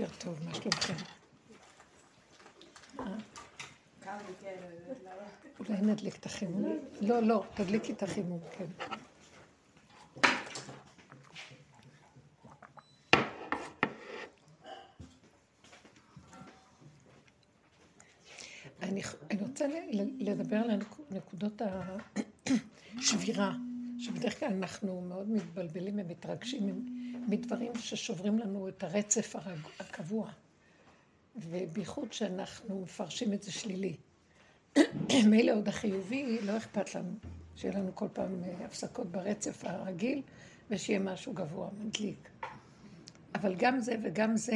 בוקר טוב, מה שלומכם? אה? אולי נדליק את החימום? לא, לא, תדליקי את החימום, כן. אני, אני רוצה לדבר על נקודות השבירה, שבדרך כלל אנחנו מאוד מתבלבלים ומתרגשים מדברים ששוברים לנו את הרצף הקבוע, ובייחוד שאנחנו מפרשים את זה שלילי. מילא עוד החיובי, לא אכפת לנו שיהיה לנו כל פעם אה, הפסקות ברצף הרגיל, ושיהיה משהו גבוה, מדליק. אבל גם זה וגם זה,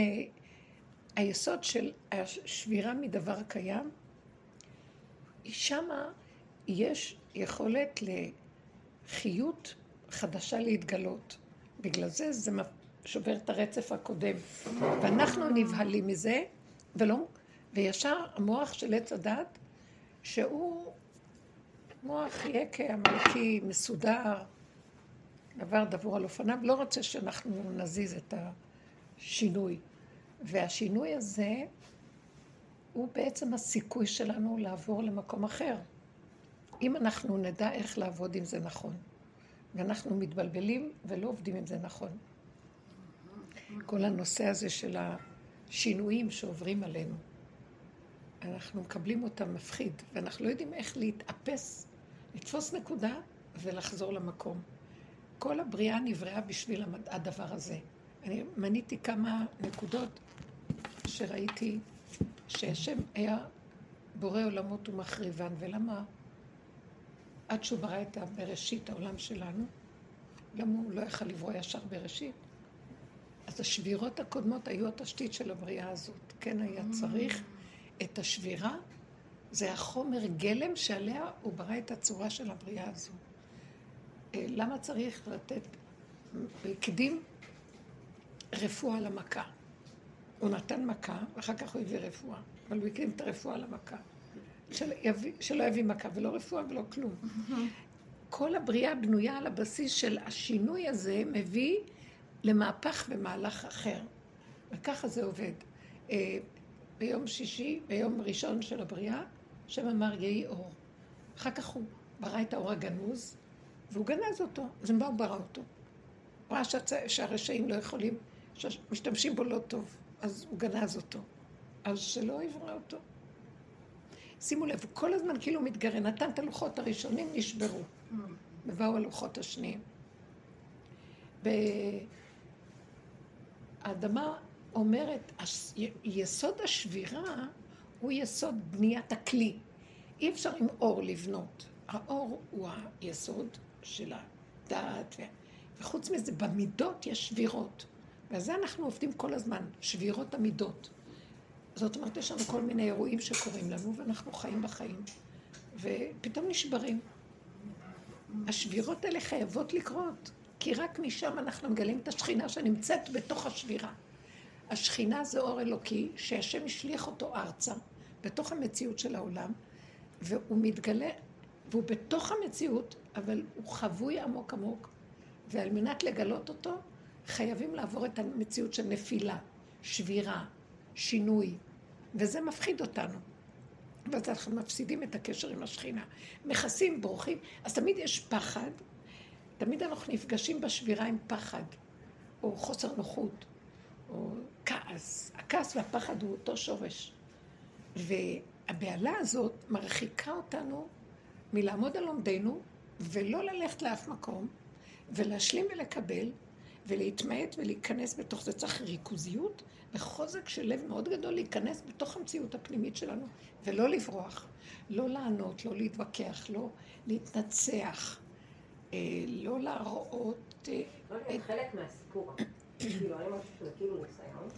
היסוד של השבירה מדבר קיים, שמה יש יכולת לחיות חדשה להתגלות. בגלל זה זה שובר את הרצף הקודם. ואנחנו נבהלים מזה, ולא, וישר המוח של עץ הדת, שהוא מוח יקה, עמלקי, מסודר, עבר דבור על אופניו, לא רוצה שאנחנו נזיז את השינוי. והשינוי הזה הוא בעצם הסיכוי שלנו לעבור למקום אחר. אם אנחנו נדע איך לעבוד עם זה נכון. ואנחנו מתבלבלים ולא עובדים עם זה נכון. כל הנושא הזה של השינויים שעוברים עלינו, אנחנו מקבלים אותם מפחיד, ואנחנו לא יודעים איך להתאפס, לתפוס נקודה ולחזור למקום. כל הבריאה נבראה בשביל הדבר הזה. אני מניתי כמה נקודות שראיתי שהשם היה בורא עולמות ומחריבן, ולמה? עד שהוא ברא את הבראשית, העולם שלנו, למה הוא לא יכל לברוא ישר בראשית? אז השבירות הקודמות היו התשתית של הבריאה הזאת. כן היה צריך את השבירה, זה החומר גלם שעליה הוא ברא את הצורה של הבריאה הזו. אה, למה צריך לתת, הקדים רפואה למכה. הוא נתן מכה, ואחר כך הוא הביא רפואה, אבל הוא הקדים את הרפואה למכה. שלא יביא, מכה ולא רפואה ולא כלום. כל הבריאה בנויה על הבסיס של השינוי הזה מביא למהפך ומהלך אחר. וככה זה עובד. אה, ביום שישי, ביום ראשון של הבריאה, השם אמר יהי אור. אחר כך הוא ברא את האור הגנוז, והוא גנז אותו. אז מה הוא ברא אותו? הוא ראה שהרשעים לא יכולים, שמשתמשים בו לא טוב, אז הוא גנז אותו. אז שלא יברא אותו. שימו לב, הוא כל הזמן כאילו מתגרה, נתן את הלוחות הראשונים, נשברו. ובאו הלוחות השניים. והאדמה אומרת, יסוד השבירה הוא יסוד בניית הכלי. אי אפשר עם אור לבנות. האור הוא היסוד של הדעת, וחוץ מזה, במידות יש שבירות. ועל זה אנחנו עובדים כל הזמן, שבירות המידות. זאת אומרת, יש לנו כל מיני אירועים שקורים לנו, ואנחנו חיים בחיים, ופתאום נשברים. השבירות האלה חייבות לקרות, כי רק משם אנחנו מגלים את השכינה שנמצאת בתוך השבירה. השכינה זה אור אלוקי, שהשם השליך אותו ארצה, בתוך המציאות של העולם, והוא מתגלה, והוא בתוך המציאות, אבל הוא חבוי עמוק עמוק, ועל מנת לגלות אותו, חייבים לעבור את המציאות של נפילה, שבירה, שינוי, וזה מפחיד אותנו. ואז אנחנו מפסידים את הקשר עם השכינה. מכסים, בורחים, אז תמיד יש פחד, תמיד אנחנו נפגשים בשבירה עם פחד, או חוסר נוחות, או כעס. הכעס והפחד הוא אותו שורש. והבהלה הזאת מרחיקה אותנו מלעמוד על עומדנו, ולא ללכת לאף מקום, ולהשלים ולקבל, ולהתמעט ולהיכנס בתוך זה. צריך ריכוזיות וחוזק של לב מאוד גדול להיכנס בתוך המציאות הפנימית שלנו, ולא לברוח, לא לענות, לא להתווכח, לא להתנצח, אה, לא להראות... אה, לא להיות חלק מהסיפור. כאילו, אני משהו שזה כאילו ניסיון,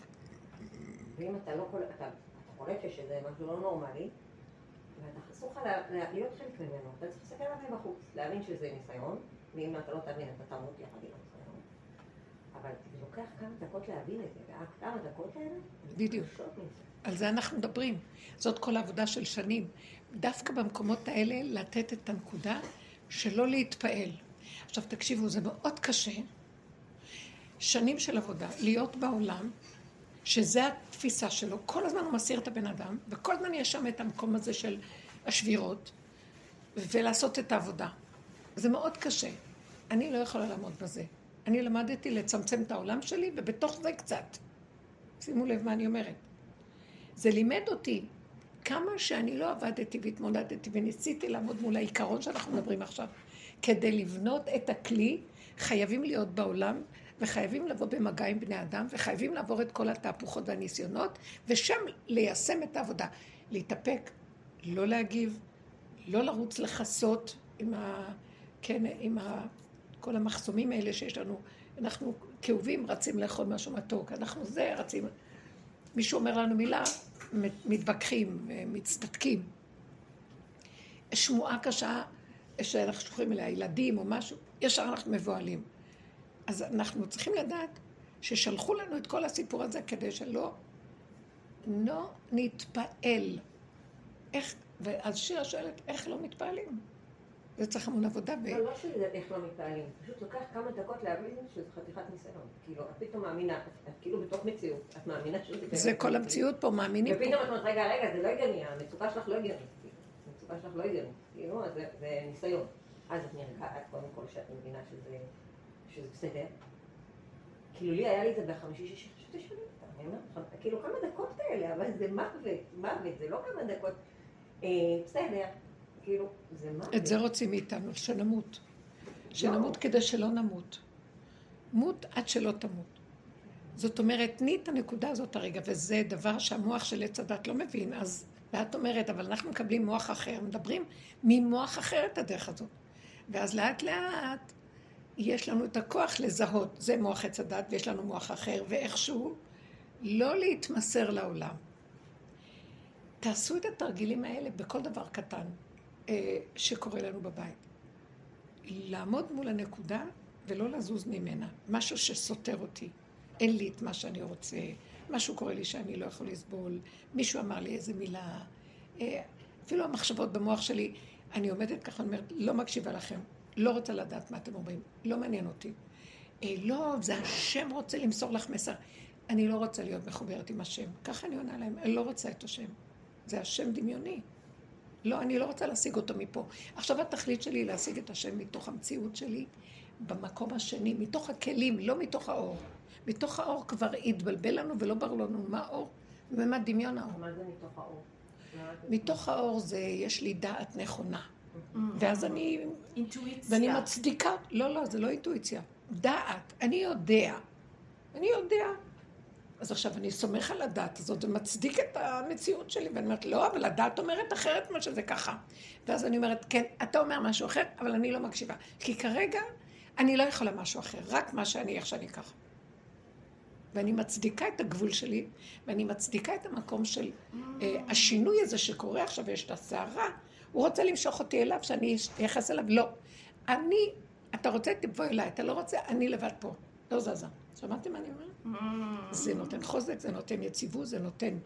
ואם אתה לא קולט, אתה קולט שזה משהו לא נורמלי, ואתה אסור לך להיות חלק ממנו, אתה צריך להסתכל עליו מבחוץ, להבין שזה ניסיון, ואם אתה לא תבין, אתה תמות יחד עם הניסיון. אבל זה לוקח כמה דקות להבין את זה, וכמה דקות האלה, בדיוק. על זה אנחנו מדברים. זאת כל העבודה של שנים. דווקא במקומות האלה לתת את הנקודה שלא להתפעל. עכשיו תקשיבו, זה מאוד קשה, שנים של עבודה, להיות בעולם שזה התפיסה שלו, כל הזמן הוא מסיר את הבן אדם, וכל הזמן יש שם את המקום הזה של השבירות, ולעשות את העבודה. זה מאוד קשה. אני לא יכולה לעמוד בזה. אני למדתי לצמצם את העולם שלי, ובתוך זה קצת. שימו לב מה אני אומרת. זה לימד אותי כמה שאני לא עבדתי והתמודדתי וניסיתי לעמוד מול העיקרון שאנחנו מדברים עכשיו. כדי לבנות את הכלי, חייבים להיות בעולם, וחייבים לבוא במגע עם בני אדם, וחייבים לעבור את כל התהפוכות והניסיונות, ושם ליישם את העבודה. להתאפק, לא להגיב, לא לרוץ לכסות עם, ה, כן, עם ה, כל המחסומים האלה שיש לנו. אנחנו כאובים רצים לאכול משהו מתוק, אנחנו זה רצים. מישהו אומר לנו מילה, מתווכחים, מצטדקים. שמועה קשה שאנחנו שולחים אליה, ילדים או משהו, ישר אנחנו מבוהלים. אז אנחנו צריכים לדעת ששלחו לנו את כל הסיפור הזה כדי שלא לא נתפעל. איך, ואז שירה שואלת, איך לא מתפעלים? זה צריך המון עבודה. לא, לא שזה איך לא מתפעלים, פשוט לוקח כמה דקות להבין שזה חתיכת ניסיון. כאילו, את פתאום מאמינה, את כאילו בתוך מציאות, את מאמינה שזה... זה כל המציאות פה, מאמינים פה. ופתאום את אומרת, רגע, רגע, זה לא הגיוני, המצוקה שלך לא הגיונית. המצוקה שלך לא הגיונית, כאילו, זה ניסיון. אז את נרגעת, קודם כל, שאת מבינה שזה... בסדר. כאילו לי היה לי את זה בחמישי שישי, איתה, אני אומרת כאילו כמה דקות כאלה, אבל זה מוות, מוות, זה לא כמה דקות, אה, בסדר, כאילו, זה. את זה רוצים מאיתנו, שנמות. שנמות כדי שלא נמות. מות עד שלא תמות. זאת אומרת, תני את הנקודה הזאת הרגע, וזה דבר שהמוח של עץ הדת לא מבין, אז ואת אומרת, אבל אנחנו מקבלים מוח אחר, מדברים ממוח אחר את הדרך הזאת. ואז לאט לאט יש לנו את הכוח לזהות, זה מוח עץ הדת ויש לנו מוח אחר, ואיכשהו לא להתמסר לעולם. תעשו את התרגילים האלה בכל דבר קטן שקורה לנו בבית. לעמוד מול הנקודה ולא לזוז ממנה. משהו שסותר אותי. אין לי את מה שאני רוצה, משהו קורה לי שאני לא יכול לסבול, מישהו אמר לי איזה מילה. אה, אפילו המחשבות במוח שלי, אני עומדת ככה, אני אומרת, לא מקשיבה לכם. לא רוצה לדעת מה אתם אומרים, לא מעניין אותי. אה, לא, זה השם רוצה למסור לך מסר. אני לא רוצה להיות מחוברת עם השם. ככה אני עונה להם, אני לא רוצה את השם. זה השם דמיוני. לא, אני לא רוצה להשיג אותו מפה. עכשיו התכלית שלי היא להשיג את השם מתוך המציאות שלי, במקום השני, מתוך הכלים, לא מתוך האור. מתוך האור כבר התבלבל לנו ולא ברור לנו מה האור ומה דמיון האור. מה זה מתוך האור? מתוך האור זה, יש לי דעת נכונה. Mm. ואז אני... אינטואיציה. ואני מצדיקה, לא, לא, זה לא אינטואיציה. דעת, אני יודע. אני יודע. אז עכשיו אני סומך על הדעת הזאת ומצדיק את המציאות שלי, ואני אומרת, לא, אבל הדעת אומרת אחרת מה שזה ככה. ואז אני אומרת, כן, אתה אומר משהו אחר, אבל אני לא מקשיבה. כי כרגע אני לא יכולה משהו אחר, רק מה שאני, איך שאני ככה. ואני מצדיקה את הגבול שלי, ואני מצדיקה את המקום של אה, השינוי הזה שקורה עכשיו, ויש את הסערה, הוא רוצה למשוך אותי אליו, שאני אייחס אליו, לא. אני, אתה רוצה, תבוא אליי, אתה לא רוצה, אני לבד פה. לא זזה. שמעתם מה אני אומרת? זה נותן חוזק, זה נותן יציבות, זה נותן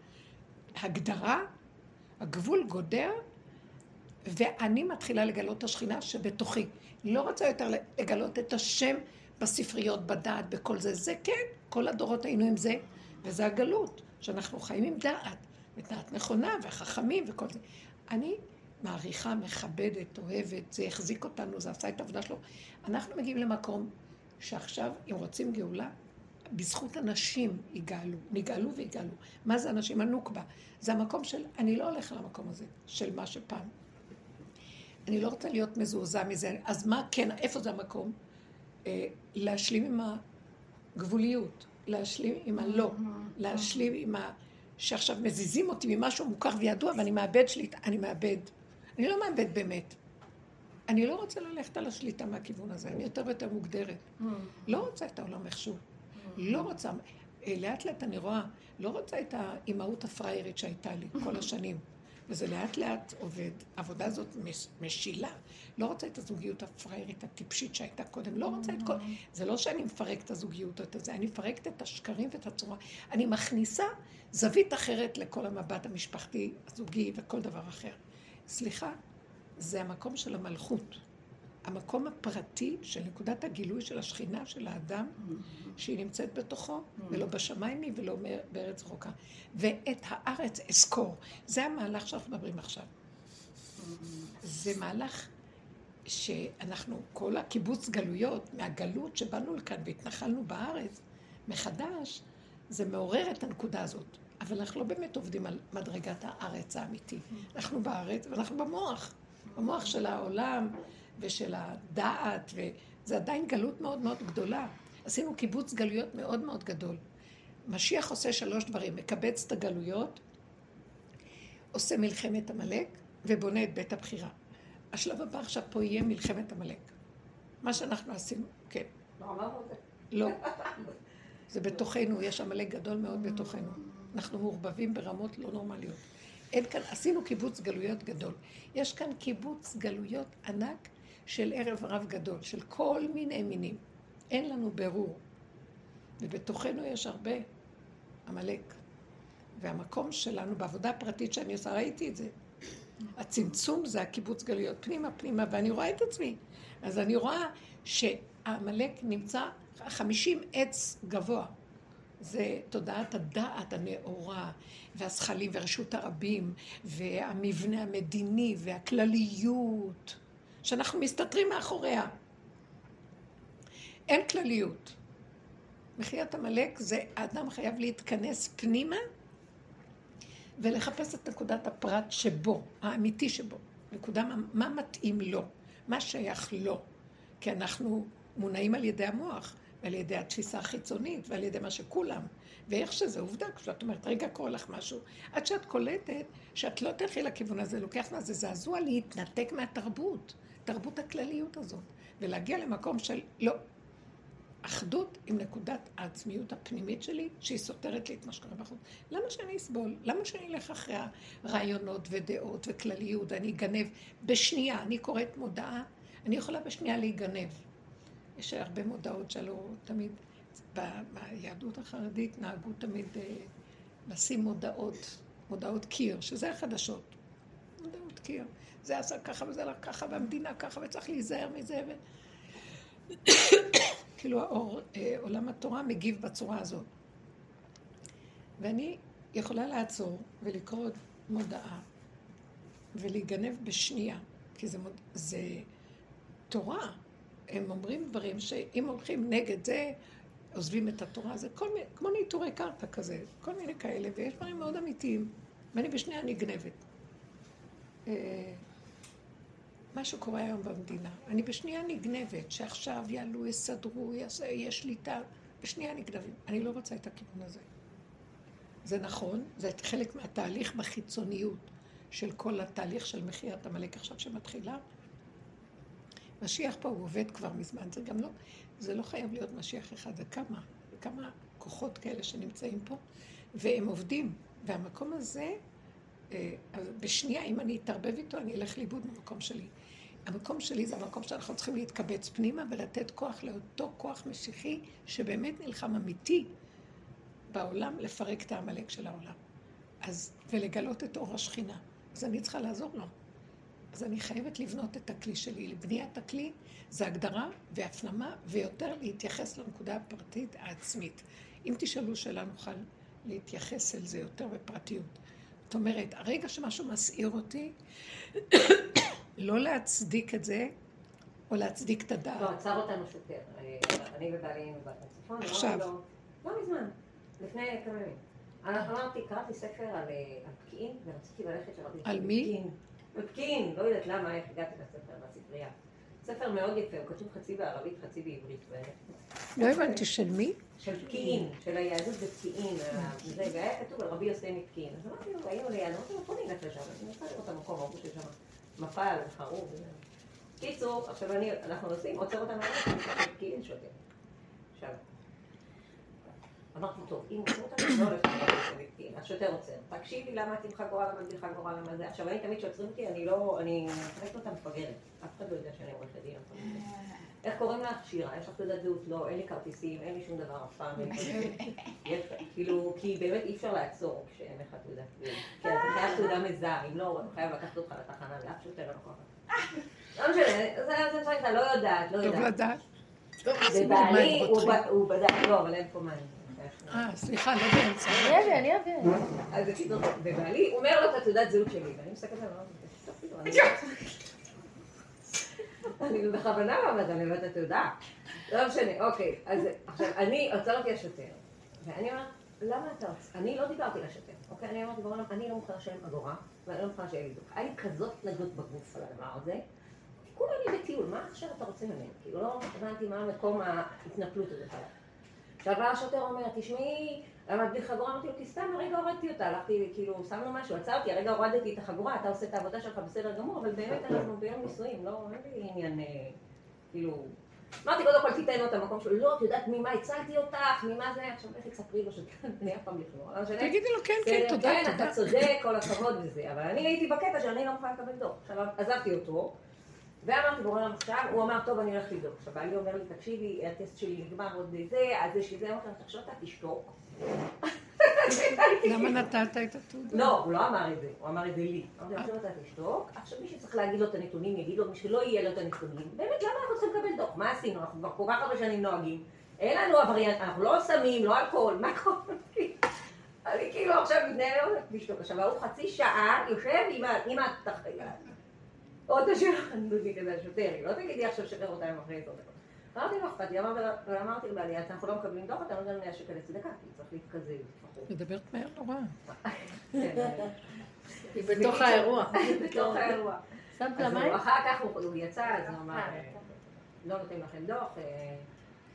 הגדרה, הגבול גודר, ואני מתחילה לגלות את השכינה שבתוכי. לא רוצה יותר לגלות את השם בספריות, בדעת, בכל זה. זה כן, כל הדורות היינו עם זה, וזה הגלות, שאנחנו חיים עם דעת, ודעת נכונה, וחכמים וכל זה. אני מעריכה, מכבדת, אוהבת, זה החזיק אותנו, זה עשה את העבודה שלו. אנחנו מגיעים למקום שעכשיו, אם רוצים גאולה, בזכות אנשים יגאלו, נגאלו ויגאלו. מה זה אנשים? הנוקבה. זה המקום של, אני לא הולך למקום הזה, של מה שפעם. אני לא רוצה להיות מזועזע מזה. אז מה כן, איפה זה המקום? אה, להשלים עם הגבוליות, להשלים עם הלא, להשלים עם ה... שעכשיו מזיזים אותי ממשהו מוכר וידוע ואני מאבד שליטה, אני מאבד. אני לא מאבד באמת. אני לא רוצה ללכת על השליטה מהכיוון הזה, אני יותר ויותר מוגדרת. Mm. לא רוצה את העולם איכשהו. לא רוצה. אה, לאט לאט אני רואה, לא רוצה את האימהות הפראיירית שהייתה לי כל השנים. וזה לאט לאט עובד. העבודה הזאת משילה. לא רוצה את הזוגיות הפראיירית הטיפשית שהייתה קודם. לא רוצה את כל... זה לא שאני מפרקת את הזוגיות או את הזה, אני מפרקת את השקרים ואת הצורה. אני מכניסה זווית אחרת לכל המבט המשפחתי, הזוגי וכל דבר אחר. סליחה, זה המקום של המלכות. המקום הפרטי של נקודת הגילוי של השכינה של האדם, שהיא נמצאת בתוכו, ולא בשמיים היא ולא בארץ רחוקה. ואת הארץ אזכור. זה המהלך שאנחנו מדברים עכשיו. זה מהלך שאנחנו, כל הקיבוץ גלויות, מהגלות שבאנו לכאן והתנחלנו בארץ, מחדש, זה מעורר את הנקודה הזאת. אבל אנחנו לא באמת עובדים על מדרגת הארץ האמיתי. אנחנו בארץ ואנחנו במוח. במוח של העולם ושל הדעת, וזה עדיין גלות מאוד מאוד גדולה. עשינו קיבוץ גלויות מאוד מאוד גדול. משיח עושה שלוש דברים, מקבץ את הגלויות, עושה מלחמת עמלק ובונה את בית הבחירה. השלב הבא עכשיו פה יהיה מלחמת עמלק. מה שאנחנו עשינו, כן. לא אמרנו את זה. לא. זה בתוכנו, יש עמלק גדול מאוד בתוכנו. אנחנו מעורבבים ברמות לא נורמליות. אין כאן, עשינו קיבוץ גלויות גדול. יש כאן קיבוץ גלויות ענק של ערב רב גדול, של כל מיני מינים. אין לנו ברור. ובתוכנו יש הרבה עמלק. והמקום שלנו בעבודה הפרטית שאני עושה, ראיתי את זה. הצמצום זה הקיבוץ גלויות פנימה פנימה, ואני רואה את עצמי. אז אני רואה שהעמלק נמצא חמישים עץ גבוה. זה תודעת הדעת הנאורה, והזכלים ורשות הרבים, והמבנה המדיני, והכלליות, שאנחנו מסתתרים מאחוריה. אין כלליות. מחיית עמלק זה האדם חייב להתכנס פנימה ולחפש את נקודת הפרט שבו, האמיתי שבו. נקודה מה, מה מתאים לו, מה שייך לו. כי אנחנו מונעים על ידי המוח. ועל ידי התפיסה החיצונית, ועל ידי מה שכולם. ואיך שזה עובדה, כשאת אומרת, רגע, קורה לך משהו. עד שאת קולטת שאת לא תלכי לכיוון הזה, לוקח זמן, זה זעזוע להתנתק מהתרבות, תרבות הכלליות הזאת, ולהגיע למקום של לא. אחדות עם נקודת העצמיות הפנימית שלי, שהיא סותרת לי את מה שקורה בחוץ. למה שאני אסבול? למה שאני אלך אחרי הרעיונות ודעות וכלליות ואני אגנב בשנייה? אני קוראת מודעה, אני יכולה בשנייה להיגנב. יש הרבה מודעות שלו תמיד, ביהדות החרדית נהגו תמיד אה, לשים מודעות, מודעות קיר, שזה החדשות. מודעות קיר. זה עשה ככה וזה הלך ככה, והמדינה ככה, וצריך להיזהר מזה. ו... כאילו האור, אה, עולם התורה מגיב בצורה הזאת. ואני יכולה לעצור ולקרוא מודעה ולהיגנב בשנייה, כי זה, מוד... זה תורה. הם אומרים דברים שאם הולכים נגד זה, עוזבים את התורה, זה כל מיני, כמו ניטורי קרתא כזה, כל מיני כאלה, ויש דברים מאוד אמיתיים, ואני בשנייה נגנבת. אה, מה שקורה היום במדינה, אני בשנייה נגנבת, שעכשיו יעלו, יסדרו, יהיה שליטה, בשנייה נגנבים. אני לא רוצה את הכיוון הזה. זה נכון, זה חלק מהתהליך בחיצוניות של כל התהליך של מחיית עמלק עכשיו שמתחילה, משיח פה הוא עובד כבר מזמן, זה גם לא, זה לא חייב להיות משיח אחד, זה כמה, כמה כוחות כאלה שנמצאים פה, והם עובדים. והמקום הזה, אה, בשנייה, אם אני אתערבב איתו, אני אלך לאיבוד במקום שלי. המקום שלי זה המקום שאנחנו צריכים להתקבץ פנימה ולתת כוח לאותו כוח משיחי שבאמת נלחם אמיתי בעולם, לפרק את העמלק של העולם. אז, ולגלות את אור השכינה. אז אני צריכה לעזור לו. אז אני חייבת לבנות את הכלי שלי. לבניית הכלי זה הגדרה והפנמה, ויותר להתייחס לנקודה הפרטית העצמית. אם תשאלו שאלה, נוכל להתייחס אל זה יותר בפרטיות. זאת אומרת, הרגע שמשהו מסעיר אותי, לא להצדיק את זה, או להצדיק את הדעת. לא, עצר אותנו שוטר. אני ובעלי בבת הצפון. עכשיו. לא מזמן, לפני כמה ימים. אמרתי, קראתי ספר על פקיעין, ורציתי ללכת לרבי על מי? בפקיעין, לא יודעת למה, איך הגעתי לספר, בספרייה. ספר מאוד יפה, הוא כתוב חצי בערבית, חצי בעברית. לא הבנתי, של מי? של פקיעין, של היהדות בפקיעין, והיה כתוב על רבי יוסי מפקיעין. אז אמרתי לו, היינו ליד, אמרתי לו, בוא נלך לשם, אני רוצה לראות את המקום, אמרו שיש שם מפל וחרוב. קיצור, עכשיו אנחנו נוסעים, עוצר אותנו, פקיעין שוטר. עכשיו, אמרתי, טוב, אם עוצרים אותנו, לא הולך לבית השוטר עוצר. תקשיבי למה את עם חגורה, למה את עם חגורה, למה זה. עכשיו, אני תמיד כשעוצרים אותי, אני לא, אני מחלקת אותה מפגרת. אף אחד לא יודע שאני עורכת דין. איך קוראים לך? שירה. יש לך תעודת זהות? לא, אין לי כרטיסים, אין לי שום דבר אף פעם. כאילו, כי באמת אי אפשר לעצור כשאין לך תעודת זהות. כי אתה חייב תעודה מזהה, אם לא, הוא חייב לקחת אותך לתחנה, לאף שוטר לא ככה. לא משנה, זה שאתה לא יודעת, לא טוב יודעת. לדעת. ובעלי, הוא בדק, לא, אבל אין פה מים. אה, סליחה, לא באמצע. אני אביא, אני אביא. אז בקיצור, ובעלי, הוא אומר לו את התעודת זהות שלי, ואני מסתכלת עליו, "טוב, כאילו, אני- אני בכוונה לא אומרת, אני אומרת את התעודה. לא משנה, אוקיי, אז עכשיו, אני, עוצר אותי השוטר, ואני אומרת, למה אתה עוצר? אני לא דיברתי לשוטר, אוקיי? אני אמרתי, בעולם, אני לא מוכנה לשלם אגורה, ואני לא מוכנה שיהיה לי דוח. היה לי כזאת התנגדות בגוף על הדבר הזה. כולה אני בטיול, מה עכשיו אתה רוצה ממני? כאילו, לא הבנתי מה מקום ההתנפלות הזאת. עכשיו בא השוטר אומר, תשמעי, את בלי חגורה? אמרתי לו, כי סתם הרגע הורדתי אותה, הלכתי, כאילו, שמנו משהו, עצר אותי, הרגע הורדתי את החגורה, אתה עושה את העבודה שלך בסדר גמור, אבל באמת אנחנו ביום נישואים, לא, אין לי עניין, אה, כאילו... אמרתי, קודם כל תיתן לו את המקום שלו, לא, את יודעת ממה הצלתי אותך, ממה זה, עכשיו לכי תספרי לו שאתה, אני אף פעם לכלום, לא משנה. תגידי לו, כן, כן, בסדר, תודה, כן, תודה. אתה צודק, כל הכבוד וזה, אבל אני הייתי בקטע שאני לא מוכנה לקבל דוח. עכשיו, עזבתי אותו, ואמרתי, בורא עולם עכשיו, הוא אמר, טוב, אני הולך לבדוק. עכשיו, בעלי אומר לי, תקשיבי, הטסט שלי נגמר עוד זה, אז יש לי זה, אמרתי לו, עכשיו אתה תשתוק. למה נתת את התעודה? לא, הוא לא אמר את זה, הוא אמר את זה לי. אמרתי לו, עכשיו אתה תשתוק, עכשיו מי שצריך להגיד לו את הנתונים יגיד לו, מי שלא יהיה לו את הנתונים. באמת, למה אנחנו צריכים לקבל דוח? מה עשינו? אנחנו כבר כל כך הרבה שנים נוהגים. אין לנו עבריין, אנחנו לא סמים, לא אלכוהול, מה קורה? אני כאילו עכשיו מתנהל, לשתוק. עכשיו, ההוא חצי שעה יושב עם ה-. עוד אני מבין כזה השוטר, לא תגידי עכשיו שחרר אותה עם אחרי עשר דקות. אמרתי לו, אכפת לי, אמר- ואמרתי לבעלי, אנחנו לא מקבלים דוח, אתה נותן 100 שקל לצדקה, כי צריך להתקזז לפחות. מדברת מהר נורא. כן, היא בתוך האירוע. בתוך האירוע. שמת אז לה מים? אחר כך הוא יצא, אז הוא אמר, אה, אה, לא נותן לכם דוח, אה,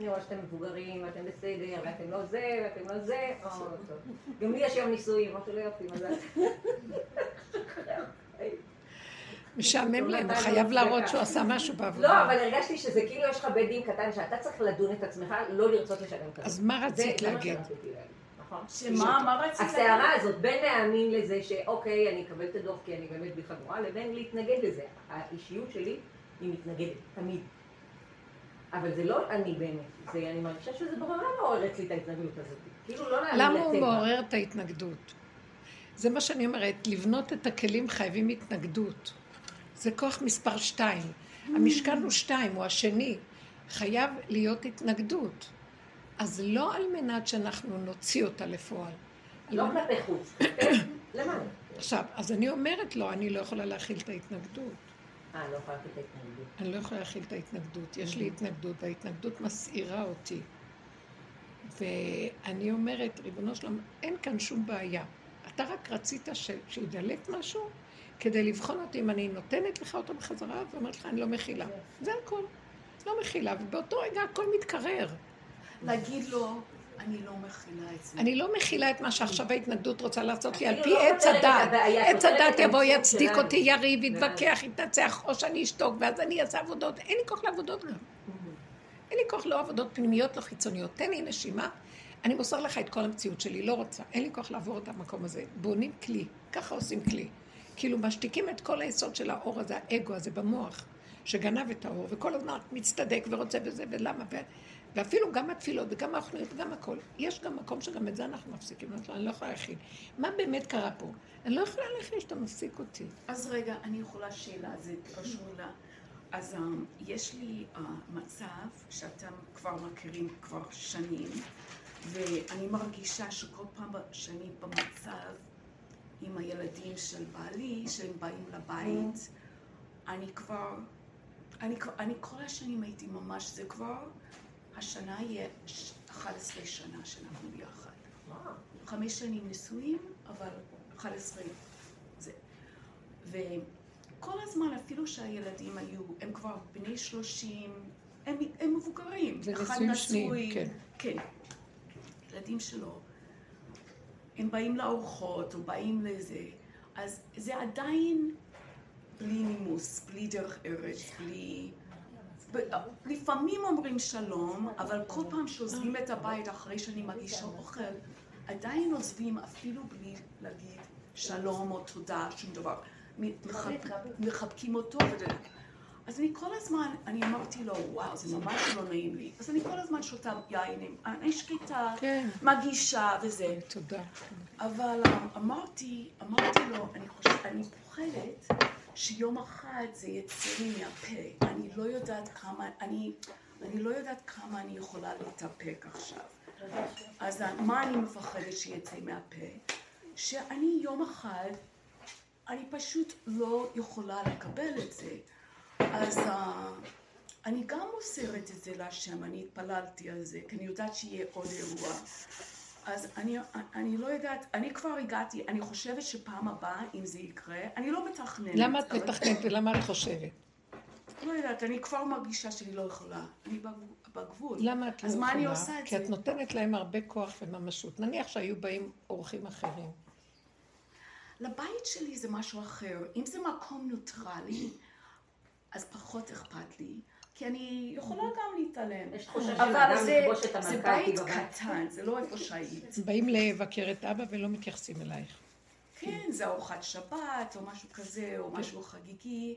אני רואה שאתם מבוגרים, ואתם בסדר, ואתם לא זה, ואתם לא זה, או, טוב. גם לי יש יום נישואים, אמרתי לו יופי, מזל. משעמם להם, הוא חייב להראות שהוא עשה משהו לא, בעבודה. אבל הרגשתי שזה כאילו יש לך בית דין קטן שאתה צריך לדון את עצמך, לא לרצות לשלם כזה. אז מה רצית להגיד? נכון? שמה, מה רצית? הסערה הזאת, בין להאמין לזה שאוקיי, אני אקבל את הדוח כי אני באמת בלי חגורה, לבין להתנגד לזה. האישיות שלי היא מתנגדת, תמיד. אבל זה לא אני באמת, זה, אני מרגישה שזה ברמה מעורר אצלי את ההתנגדות הזאת. כאילו לא להאמין למה הוא לטבע. מעורר את ההתנגדות? זה מה שאני אומרת, לבנות את הכלים חייבים התנגדות. זה כוח מספר שתיים. המשקל הוא שתיים, הוא השני. חייב להיות התנגדות. אז לא על מנת שאנחנו נוציא אותה לפועל. לא כלפי חוץ. למה? עכשיו, אז אני אומרת לו, אני לא יכולה להכיל את ההתנגדות. אה, לא יכולה לתת את ההתנגדות. אני לא יכולה להכיל את ההתנגדות. יש לי התנגדות, וההתנגדות מסעירה אותי. ואני אומרת, ריבונו שלום, אין כאן שום בעיה. אתה רק רצית. שידלק משהו כדי לבחון אותי אם אני נותנת לך אותו בחזרה, ואומרת לך, אני לא מכילה. זה הכל. לא מכילה, ובאותו רגע הכל מתקרר. להגיד לו, אני לא מכילה את זה. אני לא מכילה את מה שעכשיו ההתנגדות רוצה לעשות לי על פי לא עץ הדת. עץ הדת יבוא, יצדיק. אותי, יריב, יתווכח, יתנצח, או שאני אשתוק, ואז אני אעשה עבודות. אין לי כוח לעבודות גם. אין לי כוח לא עבודות פנימיות, לא חיצוניות. תן לי נשימה, אני מוסר לך את כל המציאות שלי, לא רוצה. אין לי כוח לעבור את המקום הזה. בונים כלי, ככה עושים כלי. כאילו משתיקים את כל היסוד של האור הזה, האגו הזה במוח, שגנב את האור, וכל הזמן מצטדק ורוצה בזה, ולמה, ו... ואפילו גם התפילות וגם האוכליות וגם הכל. יש גם מקום שגם את זה אנחנו מפסיקים. אני לא יכולה להכיל. מה באמת קרה פה? אני לא יכולה להכיל שאתה מפסיק אותי. אז רגע, אני יכולה שאלה, זה ל... אז um, יש לי uh, מצב שאתם כבר מכירים כבר שנים, ואני מרגישה שכל פעם שאני במצב עם הילדים של בעלי, שהם באים לבית, אני כבר, אני, אני כל השנים הייתי ממש, זה כבר, השנה יהיה ש- 11 שנה שאנחנו ביחד. חמש שנים נשואים, אבל 11 זה. וכל הזמן, אפילו שהילדים היו, הם כבר בני 30, הם, הם מבוגרים. זה אחד נישואים שניים, נשוי, כן. כן. ילדים שלו. הם באים לארוחות, או באים לזה, אז זה עדיין בלי נימוס, בלי דרך ארץ, בלי... לפעמים אומרים שלום, אבל כל פעם שעוזבים את הבית אחרי שאני מגישה אוכל, עדיין עוזבים אפילו בלי להגיד שלום או תודה, שום דבר. מחבק- מחבקים אותו. אז אני כל הזמן, אני אמרתי לו, וואו, זה ממש לא נעים לי. אז אני כל הזמן שותה יין, אני שקטה, כן. מגישה וזה. תודה. אבל אמ, אמרתי, אמרתי לו, אני חושבת, אני פוחדת שיום אחד זה יצא לי מהפה. אני לא יודעת כמה, אני, אני לא יודעת כמה אני יכולה להתאפק עכשיו. אז מה אני מפחדת שיצא מהפה? שאני יום אחד, אני פשוט לא יכולה לקבל את זה. אז uh, אני גם מוסרת את זה להשם, אני התפללתי על זה, כי אני יודעת שיהיה עוד אירוע. אז אני, אני לא יודעת, אני כבר הגעתי, אני חושבת שפעם הבאה, אם זה יקרה, אני לא מתכננת. למה את מתכננת ולמה את חושבת? לא יודעת, אני כבר מרגישה שאני לא יכולה. אני בגבול-. למה את לא אז יכולה? מה אני עושה את כי זה? את נותנת להם הרבה כוח וממשות. נניח שהיו באים אורחים אחרים. לבית שלי זה משהו אחר. אם זה מקום נוטרלי, אז פחות אכפת לי. כי אני יכולה גם להתעלם. יש תחושה של אבל אדם זה, לפגוש את זה המלכה איתי בית. קטן, זה לא איפה שהיית. באים לבקר את אבא ולא מתייחסים אלייך. כן, זה ארוחת שבת, או משהו כזה, או משהו חגיגי.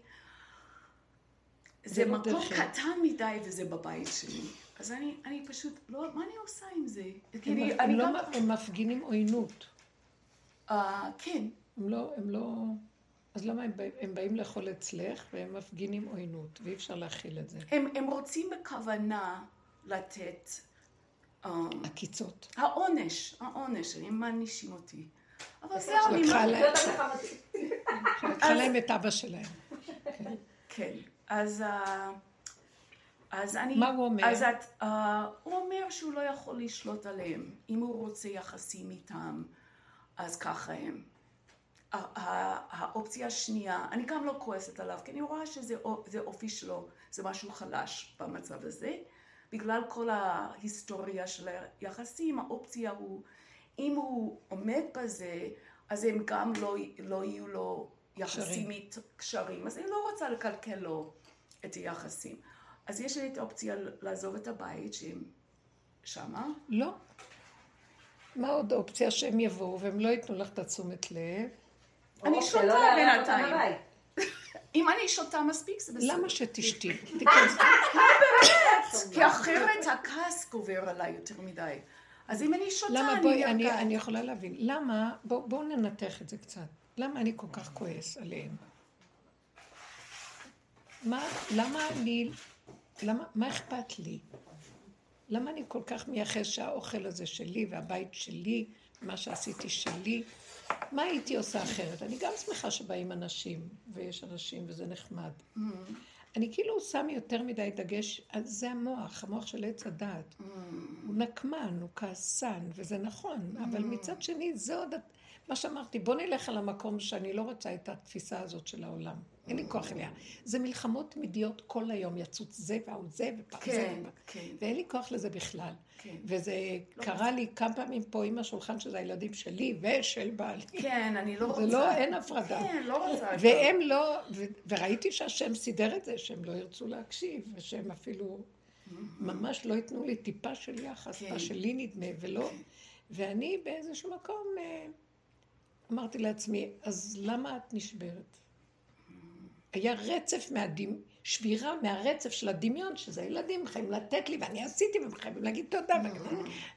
זה זה לא מקום. קטן מדי וזה בבית שלי. אז אני, אני פשוט, לא, מה אני עושה עם זה? הם, אני, לא, גם... הם מפגינים עוינות. אה, כן, הם לא, הם לא... אז למה הם, הם באים לאכול אצלך והם מפגינים עוינות, ואי אפשר להכיל את זה. הם, הם רוצים בכוונה לתת... אה, עקיצות. העונש, העונש, הם מענישים אותי. אבל זה לקחה לקחה. להם- את אבא שלהם. כן, אז... אה, אז אני... מה הוא אומר? אז את, אה, הוא אומר שהוא לא יכול לשלוט עליהם. אם הוא רוצה יחסים איתם, אז ככה הם. האופציה השנייה, אני גם לא כועסת עליו, כי אני רואה שזה אופ- זה אופי שלו, זה משהו חלש במצב הזה. בגלל כל ההיסטוריה של היחסים, האופציה הוא, אם הוא עומד בזה, אז הם גם לא, לא יהיו לו יחסים קשרים. אז אני לא רוצה לקלקל לו את היחסים. אז יש לי את האופציה לעזוב את הבית שהם שמה. לא. מה עוד אופציה שהם יבואו והם לא ייתנו לך את התשומת לב? אני או שותה אותם בינתיים. אם אני שותה מספיק זה בסדר. למה שתשתי? תיכנס- כי אחרת הכעס גובר עליי יותר מדי. אז אם אני שותה, למה אני בואי, אני. אני יכולה להבין. למה, בואו בוא ננתח את זה קצת. למה אני כל כך כועס עליהם? מה, למה אני, למה, מה אכפת לי? למה אני כל כך מייחס שהאוכל הזה שלי והבית שלי, מה שעשיתי שלי? מה הייתי עושה אחרת? אני גם שמחה שבאים אנשים, ויש אנשים וזה נחמד. אני כאילו שם יותר מדי דגש, זה המוח, המוח של עץ הדעת. הוא נקמן, הוא כעסן, וזה נכון, אבל מצד שני, זה עוד... מה שאמרתי, בוא נלך על המקום שאני לא רוצה את התפיסה הזאת של העולם. אין לי כוח אליה. זה מלחמות תמידיות כל היום, יצוץ זה והוא זה ופעם זה. כן, כן. ואין לי כוח לזה בכלל. כן. וזה קרה לי כמה פעמים פה עם השולחן שזה הילדים שלי ושל בעלי. כן, אני לא רוצה. זה לא, אין הפרדה. כן, לא רוצה. והם לא, ו- וראיתי שהשם סידר את זה, שהם לא ירצו להקשיב, ושהם אפילו ממש לא ייתנו לי טיפה של יחס, כן. מה שלי נדמה, ולא... ואני באיזשהו מקום אה, אמרתי לעצמי, אז למה את נשברת? היה רצף מהדמ... שבירה מהרצף של הדמיון, שזה הילדים חייבים לתת לי, ואני עשיתי, והם חייבים להגיד תודה,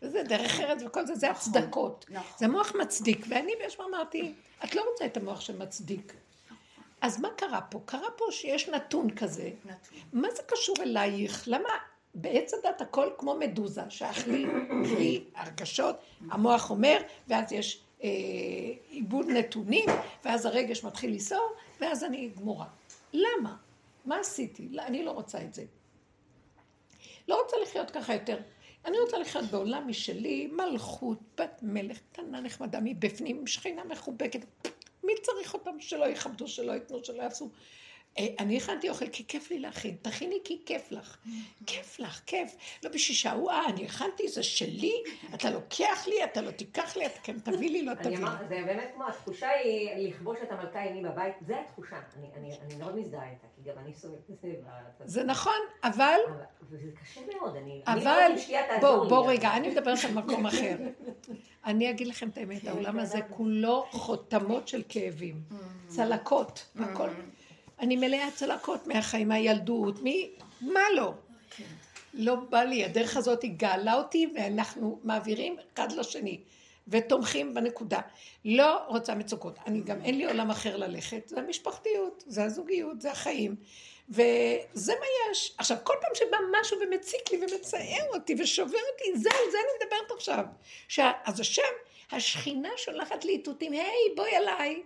וזה דרך ארץ וכל זה, זה נכון, הצדקות. נכון. זה מוח מצדיק, ואני באיזשהו אמרתי, את לא רוצה את המוח שמצדיק. אז מה קרה פה? קרה פה שיש נתון כזה. נתון. מה זה קשור אלייך? למה בעץ הדת הכל כמו מדוזה, שייך לי, לי, הרגשות, המוח אומר, ואז יש אה, עיבוד נתונים, ואז הרגש מתחיל לסעור, ואז אני גמורה. למה? מה עשיתי? לא, אני לא רוצה את זה. לא רוצה לחיות ככה יותר. אני רוצה לחיות בעולם משלי, מלכות, בת מלך, קטנה נחמדה מבפנים, שכינה מחובקת. מי צריך אותם שלא יכבדו, שלא ייתנו, שלא יעשו? אה, אני הכנתי אוכל כי כיף לי להכין, תכיני כי כיף לך. כיף לך, כיף. לא בשביל שההוא, אה, אני הכנתי, זה שלי, אתה לוקח לי, אתה לא תיקח לי, אתה כן תביא לי, לא תביא לי. זה באמת כמו, התחושה היא לכבוש את המלכה עימי בבית, זה התחושה. אני- אני אני מאוד מזדהה איתה, כי גם אני סובבת סביב הצד. זה נכון, אבל אבל- וזה קשה מאוד, אני... אבל, בואו, לי בואו. רגע, אני מדברת על מקום אחר. אני אגיד לכם את האמת, העולם הזה כולו חותמות של כאבים, צלקות, הכל. אני מלאה צלקות מהחיים, מהילדות, מי, מה לא? לא בא לי, הדרך הזאת היא גאלה אותי, ואנחנו מעבירים אחד לשני. ותומכים בנקודה. לא רוצה מצוקות. אני גם אין לי עולם אחר ללכת, זה המשפחתיות, זה הזוגיות, זה החיים. וזה מה יש. עכשיו, כל פעם שבא משהו ומציק לי ומצער אותי ושובר אותי, זה, על זה אני מדברת עכשיו. ש... אז השם, השכינה שולחת לי איתותים, היי, בואי אליי.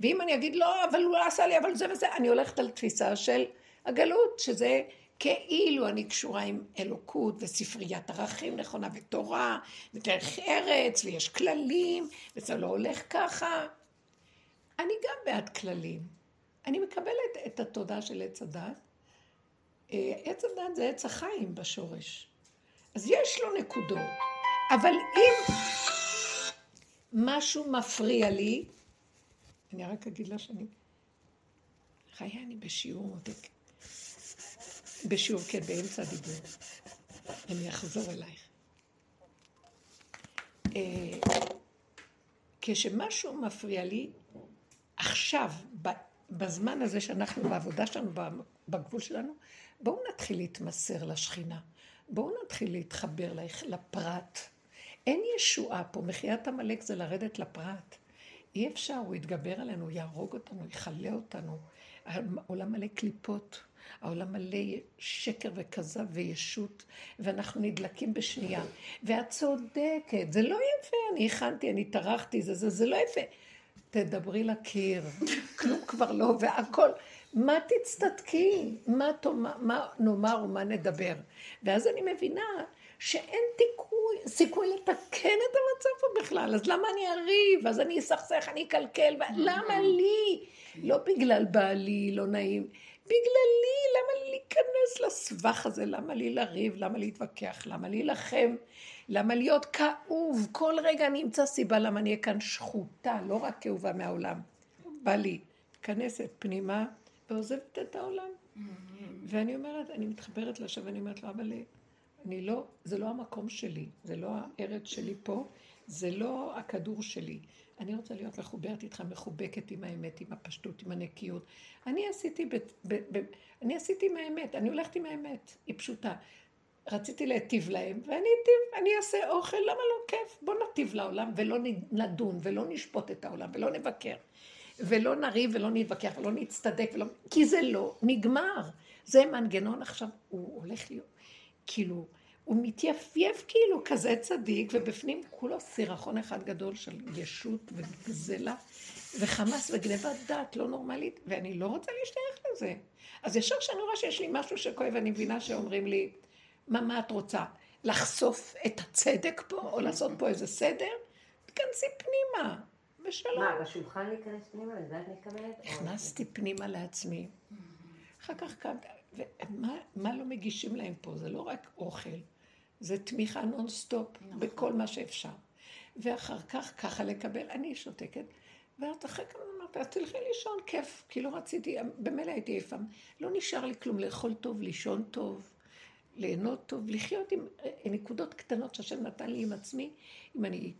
ואם אני אגיד, לא, אבל הוא לא עשה לי, אבל זה וזה, אני הולכת על תפיסה של הגלות, שזה כאילו אני קשורה עם אלוקות וספריית ערכים נכונה ותורה ודרך ארץ ויש כללים וזה לא הולך ככה. אני גם בעד כללים. אני מקבלת את התודה של עץ הדת. אה, עץ הדת זה עץ החיים בשורש. אז יש לו נקודות. אבל אם משהו מפריע לי, אני רק אגיד לה שאני... חיי אני בשיעור מותק. בשיעור, כן, באמצע הדיבור. אני אחזור אלייך. אה, כשמשהו מפריע לי, עכשיו, בזמן הזה שאנחנו בעבודה שלנו, בגבול שלנו, בואו נתחיל להתמסר לשכינה. בואו נתחיל להתחבר לפרט. אין ישועה פה, מחיית עמלק זה לרדת לפרט. אי אפשר, הוא יתגבר עלינו, הוא יהרוג אותנו, יכלה אותנו. העולם מלא קליפות. העולם מלא שקר וכזב וישות, ואנחנו נדלקים בשנייה. ואת צודקת, זה לא יפה, אני הכנתי, אני טרחתי, זה, זה, זה לא יפה. תדברי לקיר, כלום כבר לא, והכל. מה תצטדקי? מה, תאמר, מה נאמר ומה נדבר? ואז אני מבינה שאין תיקוי, סיכוי לתקן את המצב פה בכלל, אז למה אני אריב? אז אני אסכסך, אני אקלקל, למה לי? לא בגלל בעלי, לא נעים. בגללי, למה לי להיכנס לסבך הזה? למה לי לריב? למה להתווכח? למה להילחם? למה להיות כאוב? כל רגע אני אמצא סיבה למה אני אהיה כאן שחוטה, לא רק כאובה מהעולם. בא לי, מתכנסת פנימה ועוזבת את העולם. ואני אומרת, אני מתחברת לשם ואני אומרת לו, אבל אני לא, זה לא המקום שלי, זה לא הארץ שלי פה, זה לא הכדור שלי. אני רוצה להיות מחוברת איתך, מחובקת עם האמת, עם הפשטות, עם הנקיות. אני עשיתי, ב, ב, ב, אני עשיתי עם האמת, אני הולכת עם האמת, היא פשוטה. רציתי להיטיב להם, ואני אטיב, אני אעשה אוכל, למה לא כיף? בוא נטיב לעולם ולא נדון ולא נשפוט את העולם ולא נבקר. ולא נריב ולא נתווכח ולא נצטדק ולא... כי זה לא נגמר. זה מנגנון עכשיו, הוא הולך להיות, כאילו, הוא מתייפייף כאילו כזה צדיק, ובפנים כולו סירחון אחד גדול של ישות וגזלה, וחמאס וגנבת דעת לא נורמלית, ואני לא רוצה להשתייך לזה. אז ישר כשאני רואה שיש לי משהו שכואב, אני מבינה שאומרים לי, מה, מה את רוצה? לחשוף את הצדק פה, או לעשות פה איזה סדר? תכנסי פנימה, ושלום. מה, בשולחן להיכנס פנימה? לזה את מתכוונת? נכנסתי פנימה לעצמי. אחר כך כאן, ומה לא מגישים להם פה? זה לא רק אוכל. זה תמיכה נונסטופ נכון. בכל מה שאפשר. ואחר כך ככה לקבל, אני שותקת, ואז אחרי כמה אמרת, אז תלכי לישון, כיף, כי לא רציתי, במילא הייתי עייפה. לא נשאר לי כלום, לאכול טוב, לישון טוב, ליהנות טוב, לחיות עם אה, נקודות קטנות שהשם נתן לי עם עצמי. אם אני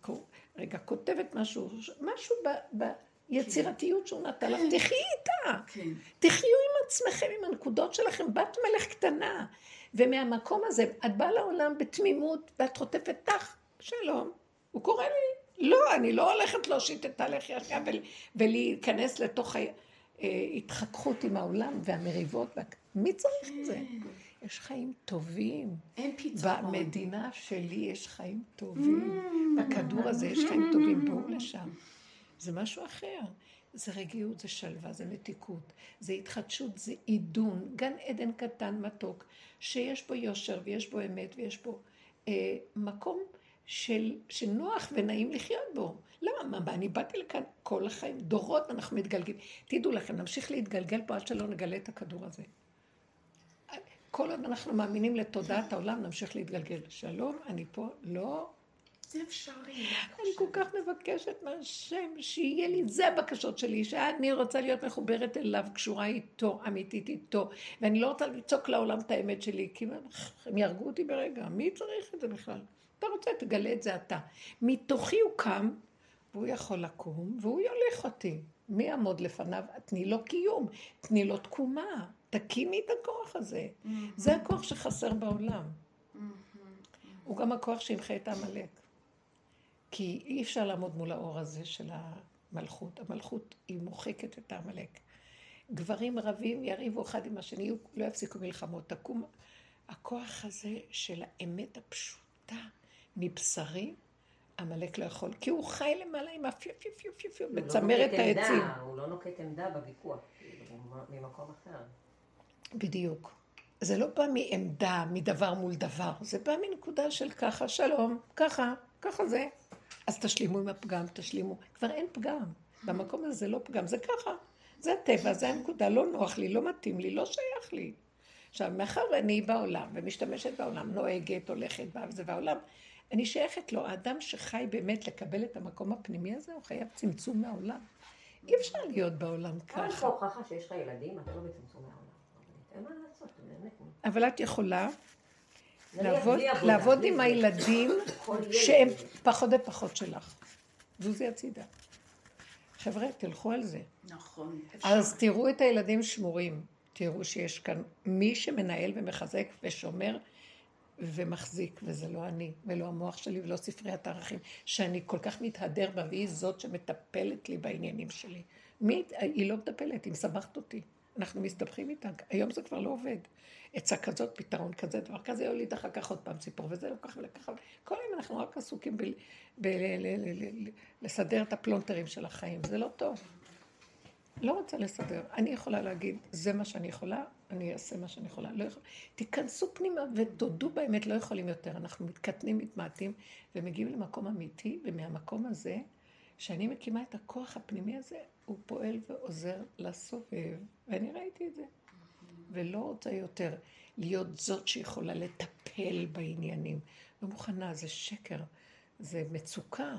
רגע כותבת משהו, משהו ב... ב יצירתיות שהוא נתן לך, תחיי איתה. כן. תחיו עצמכם, עם הנקודות שלכם, בת מלך קטנה. ומהמקום הזה, את באה לעולם בתמימות, ואת חוטפת תח, שלום. הוא קורא לי, לא, אני לא הולכת להושיט את הלחי השנייה ולהיכנס לתוך ההתחככות עם העולם והמריבות. מי צריך את זה? יש חיים טובים. אין פתרון. במדינה שלי יש חיים טובים. בכדור הזה יש חיים טובים. בואו לשם. זה משהו אחר. זה רגיעות, זה שלווה, זה מתיקות, זה התחדשות, זה עידון, גן עדן קטן מתוק, שיש בו יושר ויש בו אמת ויש בו אה, מקום של, שנוח ונעים לחיות בו. למה? מה, אני באתי לכאן כל החיים, דורות אנחנו מתגלגלים. תדעו לכם, נמשיך להתגלגל פה עד שלא נגלה את הכדור הזה. כל עוד אנחנו מאמינים לתודעת העולם, נמשיך להתגלגל. שלום, אני פה, לא זה אפשרי. אני כל כך מבקשת מהשם שיהיה לי, זה הבקשות שלי, שאני רוצה להיות מחוברת אליו, קשורה איתו, אמיתית איתו, ואני לא רוצה לצעוק לעולם את האמת שלי, כי הם יהרגו אותי ברגע, מי צריך את זה בכלל? אתה רוצה, תגלה את זה אתה. מתוכי הוא קם, והוא יכול לקום, והוא יוליך אותי. מי יעמוד לפניו? תני לו קיום, תני לו תקומה, תקימי את הכוח הזה. זה הכוח שחסר בעולם. הוא גם הכוח שימחה את העמלק. כי אי אפשר לעמוד מול האור הזה של המלכות. המלכות היא מוחקת את העמלק. גברים רבים יריבו אחד עם השני, לא יפסיקו מלחמות. תקום הכוח הזה של האמת הפשוטה מבשרי, עמלק לא יכול, כי הוא חי למעלה עם הפיו פיו פיו פיו בצמרת העצים. הוא לא נוקט עמדה בוויכוח, הוא ממקום אחר. בדיוק. זה לא בא מעמדה, מדבר מול דבר, זה בא מנקודה של ככה, שלום, ככה, ככה זה. אז תשלימו עם הפגם, תשלימו. כבר אין פגם. במקום הזה זה לא פגם, זה ככה. זה הטבע, זה הנקודה, לא נוח לי, לא מתאים לי, לא שייך לי. עכשיו, מאחר ואני בעולם, ומשתמשת בעולם, נוהגת, הולכת בה, וזה בעולם, אני שייכת לו. האדם שחי באמת לקבל את המקום הפנימי הזה, הוא חייב צמצום מהעולם. אי אפשר להיות בעולם ככה. אין לך הוכחה שיש לך ילדים, אתה לא בצמצום מהעולם. אין מה לעשות, באמת. אבל את יכולה לעבוד, לעבוד עם הילדים שהם פחות ופחות שלך. זוזי הצידה. חבר'ה, תלכו על זה. נכון. אז תראו את הילדים שמורים. תראו שיש כאן מי שמנהל ומחזק ושומר ומחזיק, וזה לא אני, ולא המוח שלי, ולא ספריית הערכים, שאני כל כך מתהדר בה, והיא זאת שמטפלת לי בעניינים שלי. מי, היא לא מטפלת, היא מסבכת אותי. אנחנו מסתבכים איתה, היום זה כבר לא עובד. עצה כזאת, פתרון כזה, דבר כזה, יוליד אחר כך עוד פעם סיפור, וזה לא ככה ולככה. כל היום אנחנו רק עסוקים בלסדר את הפלונטרים של החיים, זה לא טוב. לא רוצה לסדר. אני יכולה להגיד, זה מה שאני יכולה, אני אעשה מה שאני יכולה. לא יכול... תיכנסו פנימה ותודו באמת, לא יכולים יותר. אנחנו מתקטנים, מתמעטים, ומגיעים למקום אמיתי, ומהמקום הזה, שאני מקימה את הכוח הפנימי הזה, הוא פועל ועוזר לסובב, ואני ראיתי את זה. ולא רוצה יותר להיות זאת שיכולה לטפל בעניינים. לא מוכנה, זה שקר, זה מצוקה.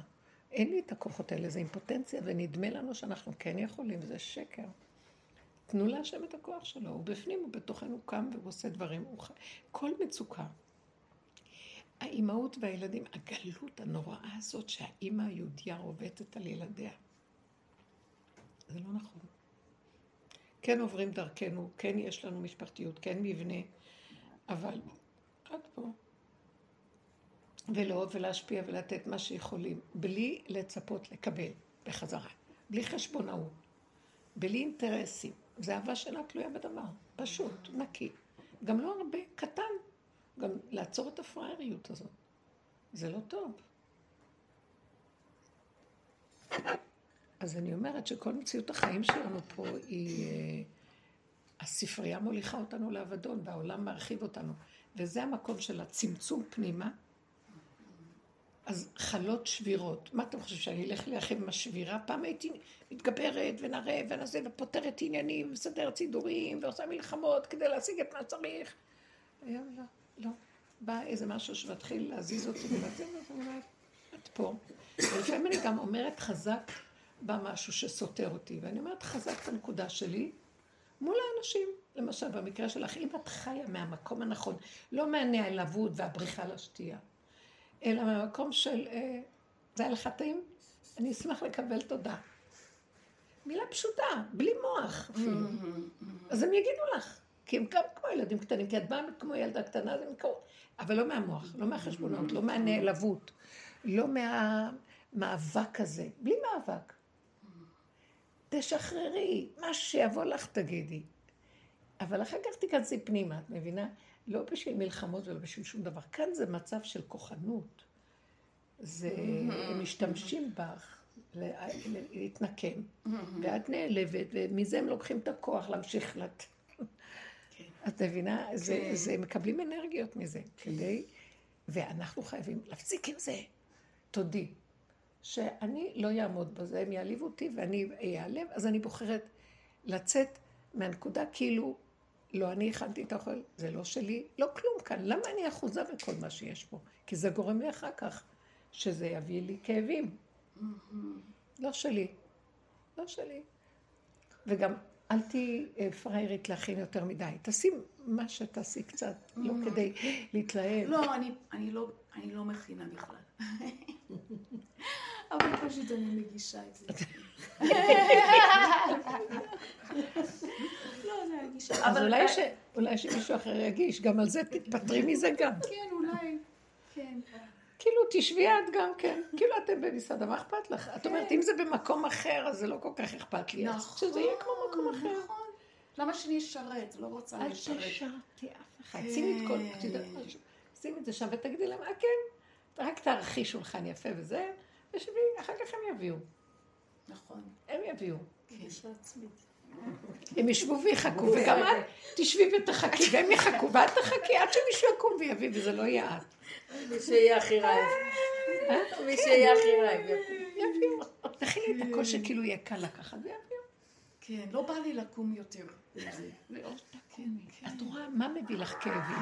אין לי את הכוחות האלה, זה אימפוטנציה, ונדמה לנו שאנחנו כן יכולים, זה שקר. תנו להשם את הכוח שלו, הוא בפנים, הוא בתוכנו קם והוא עושה דברים. הוא. כל מצוקה. האימהות והילדים, הגלות הנוראה הזאת שהאימא היהודייה רובטת על ילדיה. זה לא נכון. כן עוברים דרכנו, כן יש לנו משפחתיות, כן מבנה, אבל עד פה. ולאהוב ולהשפיע ולתת מה שיכולים, בלי לצפות לקבל בחזרה, בלי חשבונאות, בלי אינטרסים. זה אהבה שאינה תלויה בדבר, פשוט, נקי. גם לא הרבה, קטן. גם לעצור את הפראייריות הזאת. זה לא טוב. אז אני אומרת שכל מציאות החיים שלנו פה היא... אה, הספרייה מוליכה אותנו לאבדון, והעולם מרחיב אותנו. וזה המקום של הצמצום פנימה. אז חלות שבירות. מה אתם חושבים, שאני אלך להילחם עם השבירה? פעם הייתי מתגברת ונראה ונזה ופותרת עניינים, מסדרת סידורים ועושה מלחמות כדי להשיג את מה שצריך. היום לא, לא. בא איזה משהו שמתחיל להזיז אותי אני אומרת, את פה. ולפעמים אני גם אומרת חזק בא משהו שסותר אותי, ואני אומרת חזק את הנקודה שלי מול האנשים. למשל, במקרה שלך, אם את חיה מהמקום הנכון, לא מהנעלבות והבריחה לשתייה, אלא מהמקום של, אה, זה היה לך טעים? אני אשמח לקבל תודה. מילה פשוטה, בלי מוח אפילו. אז הם יגידו לך, כי הם גם כמו ילדים קטנים, כי את באה כמו ילדה קטנה, אז הם כמו... אבל לא מהמוח, לא מהחשבונות, לא מהנעלבות, לא מהמאבק הזה, בלי מאבק. תשחררי, מה שיבוא לך תגידי. אבל אחר כך תיכנסי פנימה, את מבינה? לא בשביל מלחמות ולא בשביל שום דבר. כאן זה מצב של כוחנות. זה, הם משתמשים בך להתנקם, ואת נעלבת, ומזה הם לוקחים את הכוח להמשיך לת... כן. את מבינה? זה, כן. זה, מקבלים אנרגיות מזה, כדי... ואנחנו חייבים להפסיק עם זה. תודי. שאני לא אעמוד בזה, הם יעליבו אותי ואני אעלב, אז אני בוחרת לצאת מהנקודה כאילו, לא אני הכנתי את האוכל, זה לא שלי, לא כלום כאן. למה אני אחוזה בכל מה שיש פה? כי זה גורם לי אחר כך שזה יביא לי כאבים. לא שלי. לא שלי. וגם אל תהיי אה, פריירית להכין יותר מדי. תשים מה שתעשי קצת, לא כדי להתלהב. לא, אני לא, לא מכינה בכלל. אבל פשוט אני מגישה את זה. לא, זה הגישה. אז אולי שמישהו אחר יגיש, גם על זה תתפטרי מזה גם. כן, אולי, כן. כאילו, תשבי את גם כן. כאילו, אתם במסעדה, מה אכפת לך? את אומרת, אם זה במקום אחר, אז זה לא כל כך אכפת לי. אז נכון, שזה יהיה כמו מקום אחר. נכון. למה שאני אשרת? לא רוצה אל לשרת. תשרתי אף אחד. שימי את כל, את יודעת משהו. שימי את זה שם ותגידי להם, אה כן, רק תערכי שולחן יפה וזה, ושבי, אחר כך הם יביאו. נכון. הם יביאו. עצמית. הם ישבו ויחכו, וגם את תשבי ותחכי, והם יחכו, ואת תחכי עד שמישהו יקום ויביא, וזה לא יהיה את. מי שיהיה הכי רעב. מי שיהיה הכי רעב. יביאו. תכיני את הכל שכאילו יהיה קל לקחת, ויביאו. כן, לא בא לי לקום יותר. ועוד תקומי. את רואה מה מביא לך כאבים?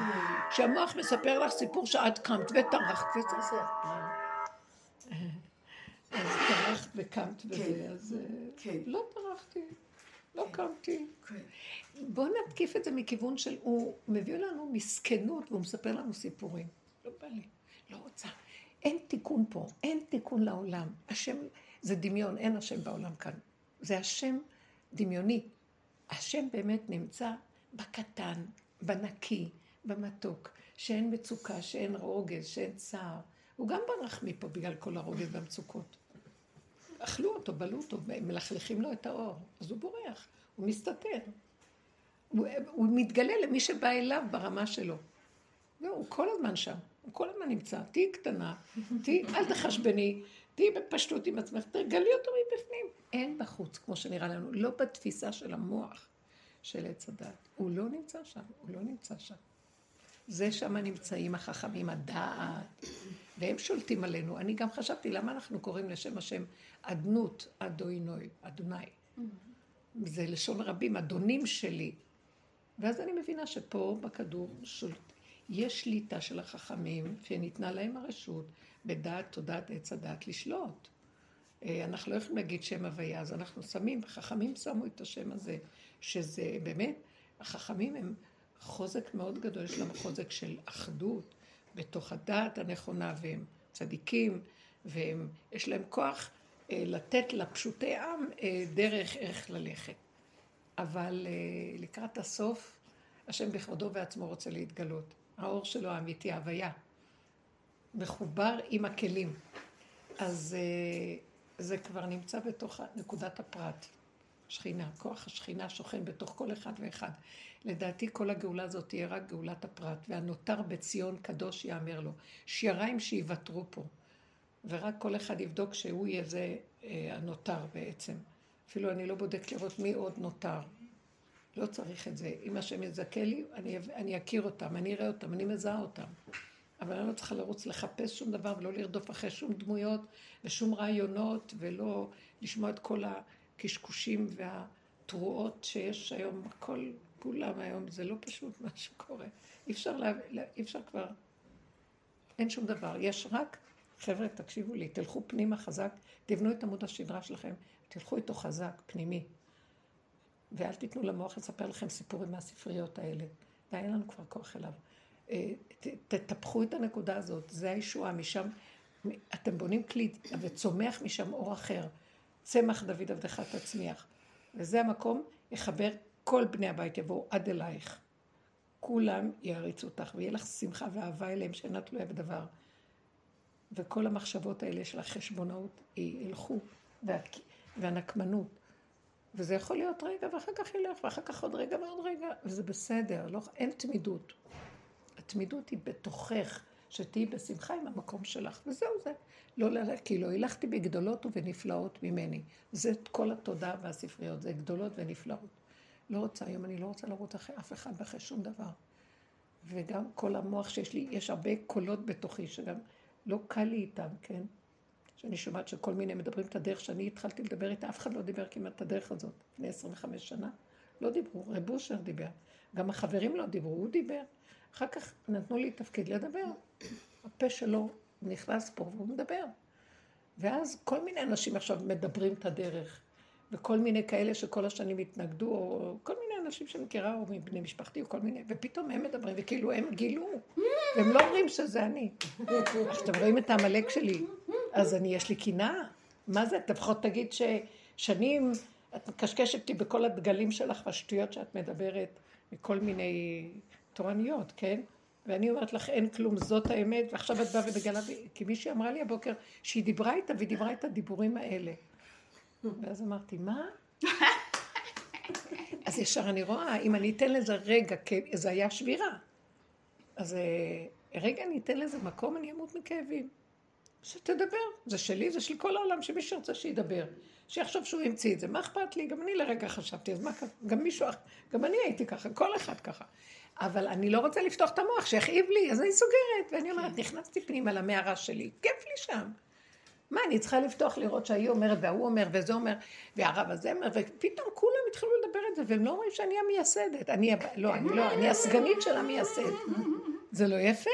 שהמוח מספר לך סיפור שאת קמת וטרחת וזה. אז טרחת וקמת וזה, אז אה, כן. לא טרחתי, לא קמתי. כן. בואו נתקיף את זה מכיוון של, הוא מביא לנו מסכנות והוא מספר לנו סיפורים. לא בא לי, לא רוצה. אין תיקון פה, אין תיקון לעולם. השם, זה דמיון, אין השם בעולם כאן. זה השם דמיוני. השם באמת נמצא בקטן, בנקי, במתוק, שאין מצוקה, שאין רוגז, שאין צער. הוא גם ברח מפה בגלל כל הרוגז והמצוקות. אכלו אותו, בלעו אותו, מלכלכים לו את האור, אז הוא בורח, הוא מסתתר. הוא, הוא מתגלה למי שבא אליו ברמה שלו. זהו, הוא כל הזמן שם, הוא כל הזמן נמצא. תהיי קטנה, תהיי, אל תחשבני, תהיי בפשטות עם עצמך, תגלי אותו מבפנים. אין בחוץ, כמו שנראה לנו, לא בתפיסה של המוח של עץ הדת. הוא לא נמצא שם, הוא לא נמצא שם. זה שם נמצאים החכמים, הדעת, והם שולטים עלינו. אני גם חשבתי, למה אנחנו קוראים לשם השם אדנות, אדוינוי, אדוני. זה לשון רבים, אדונים שלי. ואז אני מבינה שפה בכדור שולט, יש שליטה של החכמים, שניתנה להם הרשות בדעת תודעת עץ הדעת לשלוט. אה, אנחנו לא יכולים להגיד שם הוויה, אז אנחנו שמים, חכמים שמו את השם הזה, שזה באמת, החכמים הם חוזק מאוד גדול, יש להם חוזק של אחדות בתוך הדעת הנכונה, והם צדיקים, ויש להם כוח אה, לתת לפשוטי עם אה, דרך איך ללכת. אבל אה, לקראת הסוף, השם בכבודו ועצמו רוצה להתגלות. האור שלו האמיתי, ההוויה. מחובר עם הכלים. אז זה כבר נמצא בתוך נקודת הפרט. שכינה, כוח השכינה שוכן בתוך כל אחד ואחד. לדעתי כל הגאולה הזאת תהיה רק גאולת הפרט, והנותר בציון קדוש יאמר לו. שיריים שיוותרו פה, ורק כל אחד יבדוק שהוא יהיה זה אה, הנותר בעצם. אפילו אני לא בודק לראות מי עוד נותר. לא צריך את זה. אם השם יזכה לי, אני, אני אכיר אותם, אני אראה אותם, אני מזהה אותם. אבל אני לא צריכה לרוץ לחפש שום דבר ולא לרדוף אחרי שום דמויות ושום רעיונות ולא לשמוע את כל הקשקושים והתרועות שיש היום, הכל, כולם היום, זה לא פשוט מה שקורה. אי אפשר, לה, אי אפשר כבר, אין שום דבר. יש רק, חבר'ה, תקשיבו לי, תלכו פנימה חזק, תבנו את עמוד השדרה שלכם, תלכו איתו חזק, פנימי. ואל תיתנו למוח לספר לכם סיפורים מהספריות האלה. די, אין לנו כבר כוח אליו. אה, תטפחו את הנקודה הזאת, זה הישועה, משם אתם בונים כלי וצומח משם אור אחר. צמח דוד עבדך תצמיח. וזה המקום, יחבר כל בני הבית יבואו עד אלייך. כולם יעריצו אותך, ויהיה לך שמחה ואהבה אליהם שאינה תלויה בדבר. וכל המחשבות האלה של החשבונאות ילכו, וה... והנקמנות. וזה יכול להיות רגע, ואחר כך ילך, ואחר כך עוד רגע ועוד רגע, וזה בסדר, לא, אין תמידות. התמידות היא בתוכך, שתהיי בשמחה עם המקום שלך, וזהו זה. לא ללכת, כי לא הילכתי בגדולות ובנפלאות ממני. זה כל התודה והספריות, זה גדולות ונפלאות. לא רוצה, היום אני לא רוצה לרוץ אחרי אף אחד ואחרי שום דבר. וגם כל המוח שיש לי, יש הרבה קולות בתוכי, שגם לא קל לי איתם, כן? שאני שומעת שכל מיני מדברים את הדרך שאני התחלתי לדבר איתה, אף אחד לא דיבר כמעט את הדרך הזאת לפני 25 שנה. לא דיברו, רב אושר דיבר. גם החברים לא דיברו, הוא דיבר. אחר כך נתנו לי תפקיד לדבר. הפה שלו נכנס פה והוא מדבר. ואז כל מיני אנשים עכשיו מדברים את הדרך, וכל מיני כאלה שכל השנים התנגדו, או כל מיני אנשים שאני מכירה, או מבני משפחתי, או כל מיני, ופתאום הם מדברים, וכאילו הם גילו, והם לא אומרים שזה אני. אז אתם רואים את העמלק שלי, אז אני, יש לי קנאה. מה זה? לפחות תגיד ששנים את מקשקשת אותי בכל הדגלים שלך והשטויות שאת מדברת מכל מיני תורניות, כן? ואני אומרת לך, אין כלום, זאת האמת, ועכשיו את באה ומגלה, כי מישהי אמרה לי הבוקר שהיא דיברה איתה, והיא דיברה את הדיבורים האלה. ואז אמרתי, מה? אז ישר אני רואה, אם אני אתן לזה רגע, כי זה היה שבירה. אז אה, רגע אני אתן לזה מקום, אני אמות מכאבים. שתדבר, זה שלי, זה של כל העולם, שמי שרוצה שידבר. שיחשוב שהוא המציא את זה, מה אכפת לי? גם אני לרגע חשבתי, אז מה? גם מישהו, גם אני הייתי ככה, כל אחד ככה. אבל אני לא רוצה לפתוח את המוח, שיכאיב לי, אז אני סוגרת. ואני אומרת, כן. נכנסתי פנימה למערה שלי, כיף לי שם. מה, אני צריכה לפתוח לראות שהיא אומרת, וההוא אומר, וזה אומר, והרב הזה אומר, ופתאום כולם התחילו לדבר את זה, והם לא רואים שאני המייסדת. אני, לא, אני לא, אני הסגנית של המייסד. זה לא יפה.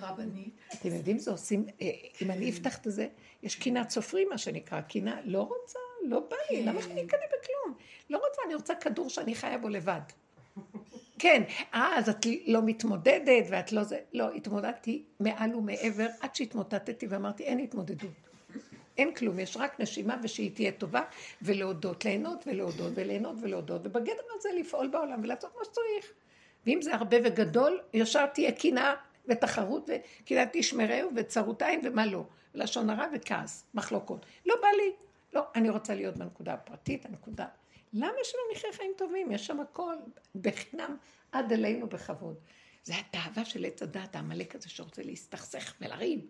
הרבנית. אתם יודעים, זה עושים, אה, אם אני אפתח את זה, יש קינת סופרים, מה שנקרא, קינה, לא רוצה, לא בא לי, למה שאני אקנה בכלום? לא רוצה, אני רוצה כדור שאני חיה בו לבד. כן, אה, אז את לא מתמודדת ואת לא זה, לא, התמודדתי מעל ומעבר עד שהתמוטטתי ואמרתי, אין התמודדות. אין כלום, יש רק נשימה ושהיא תהיה טובה, ולהודות, ליהנות ולהודות, וליהנות ולהודות, ובגדר הזה לפעול בעולם ולעשות מה שצריך. ואם זה הרבה וגדול, ישר תהיה קנאה ותחרות, וקנאת תשמרהו וצרות עין ומה לא. לשון הרע וכעס, מחלוקות. לא בא לי, לא, אני רוצה להיות בנקודה הפרטית, הנקודה למה שלא נחיה חיים טובים? יש שם הכל, בחינם עד אלינו בכבוד. זה התאווה של עץ הדת, העמלק הזה שרוצה להסתכסך ולריב,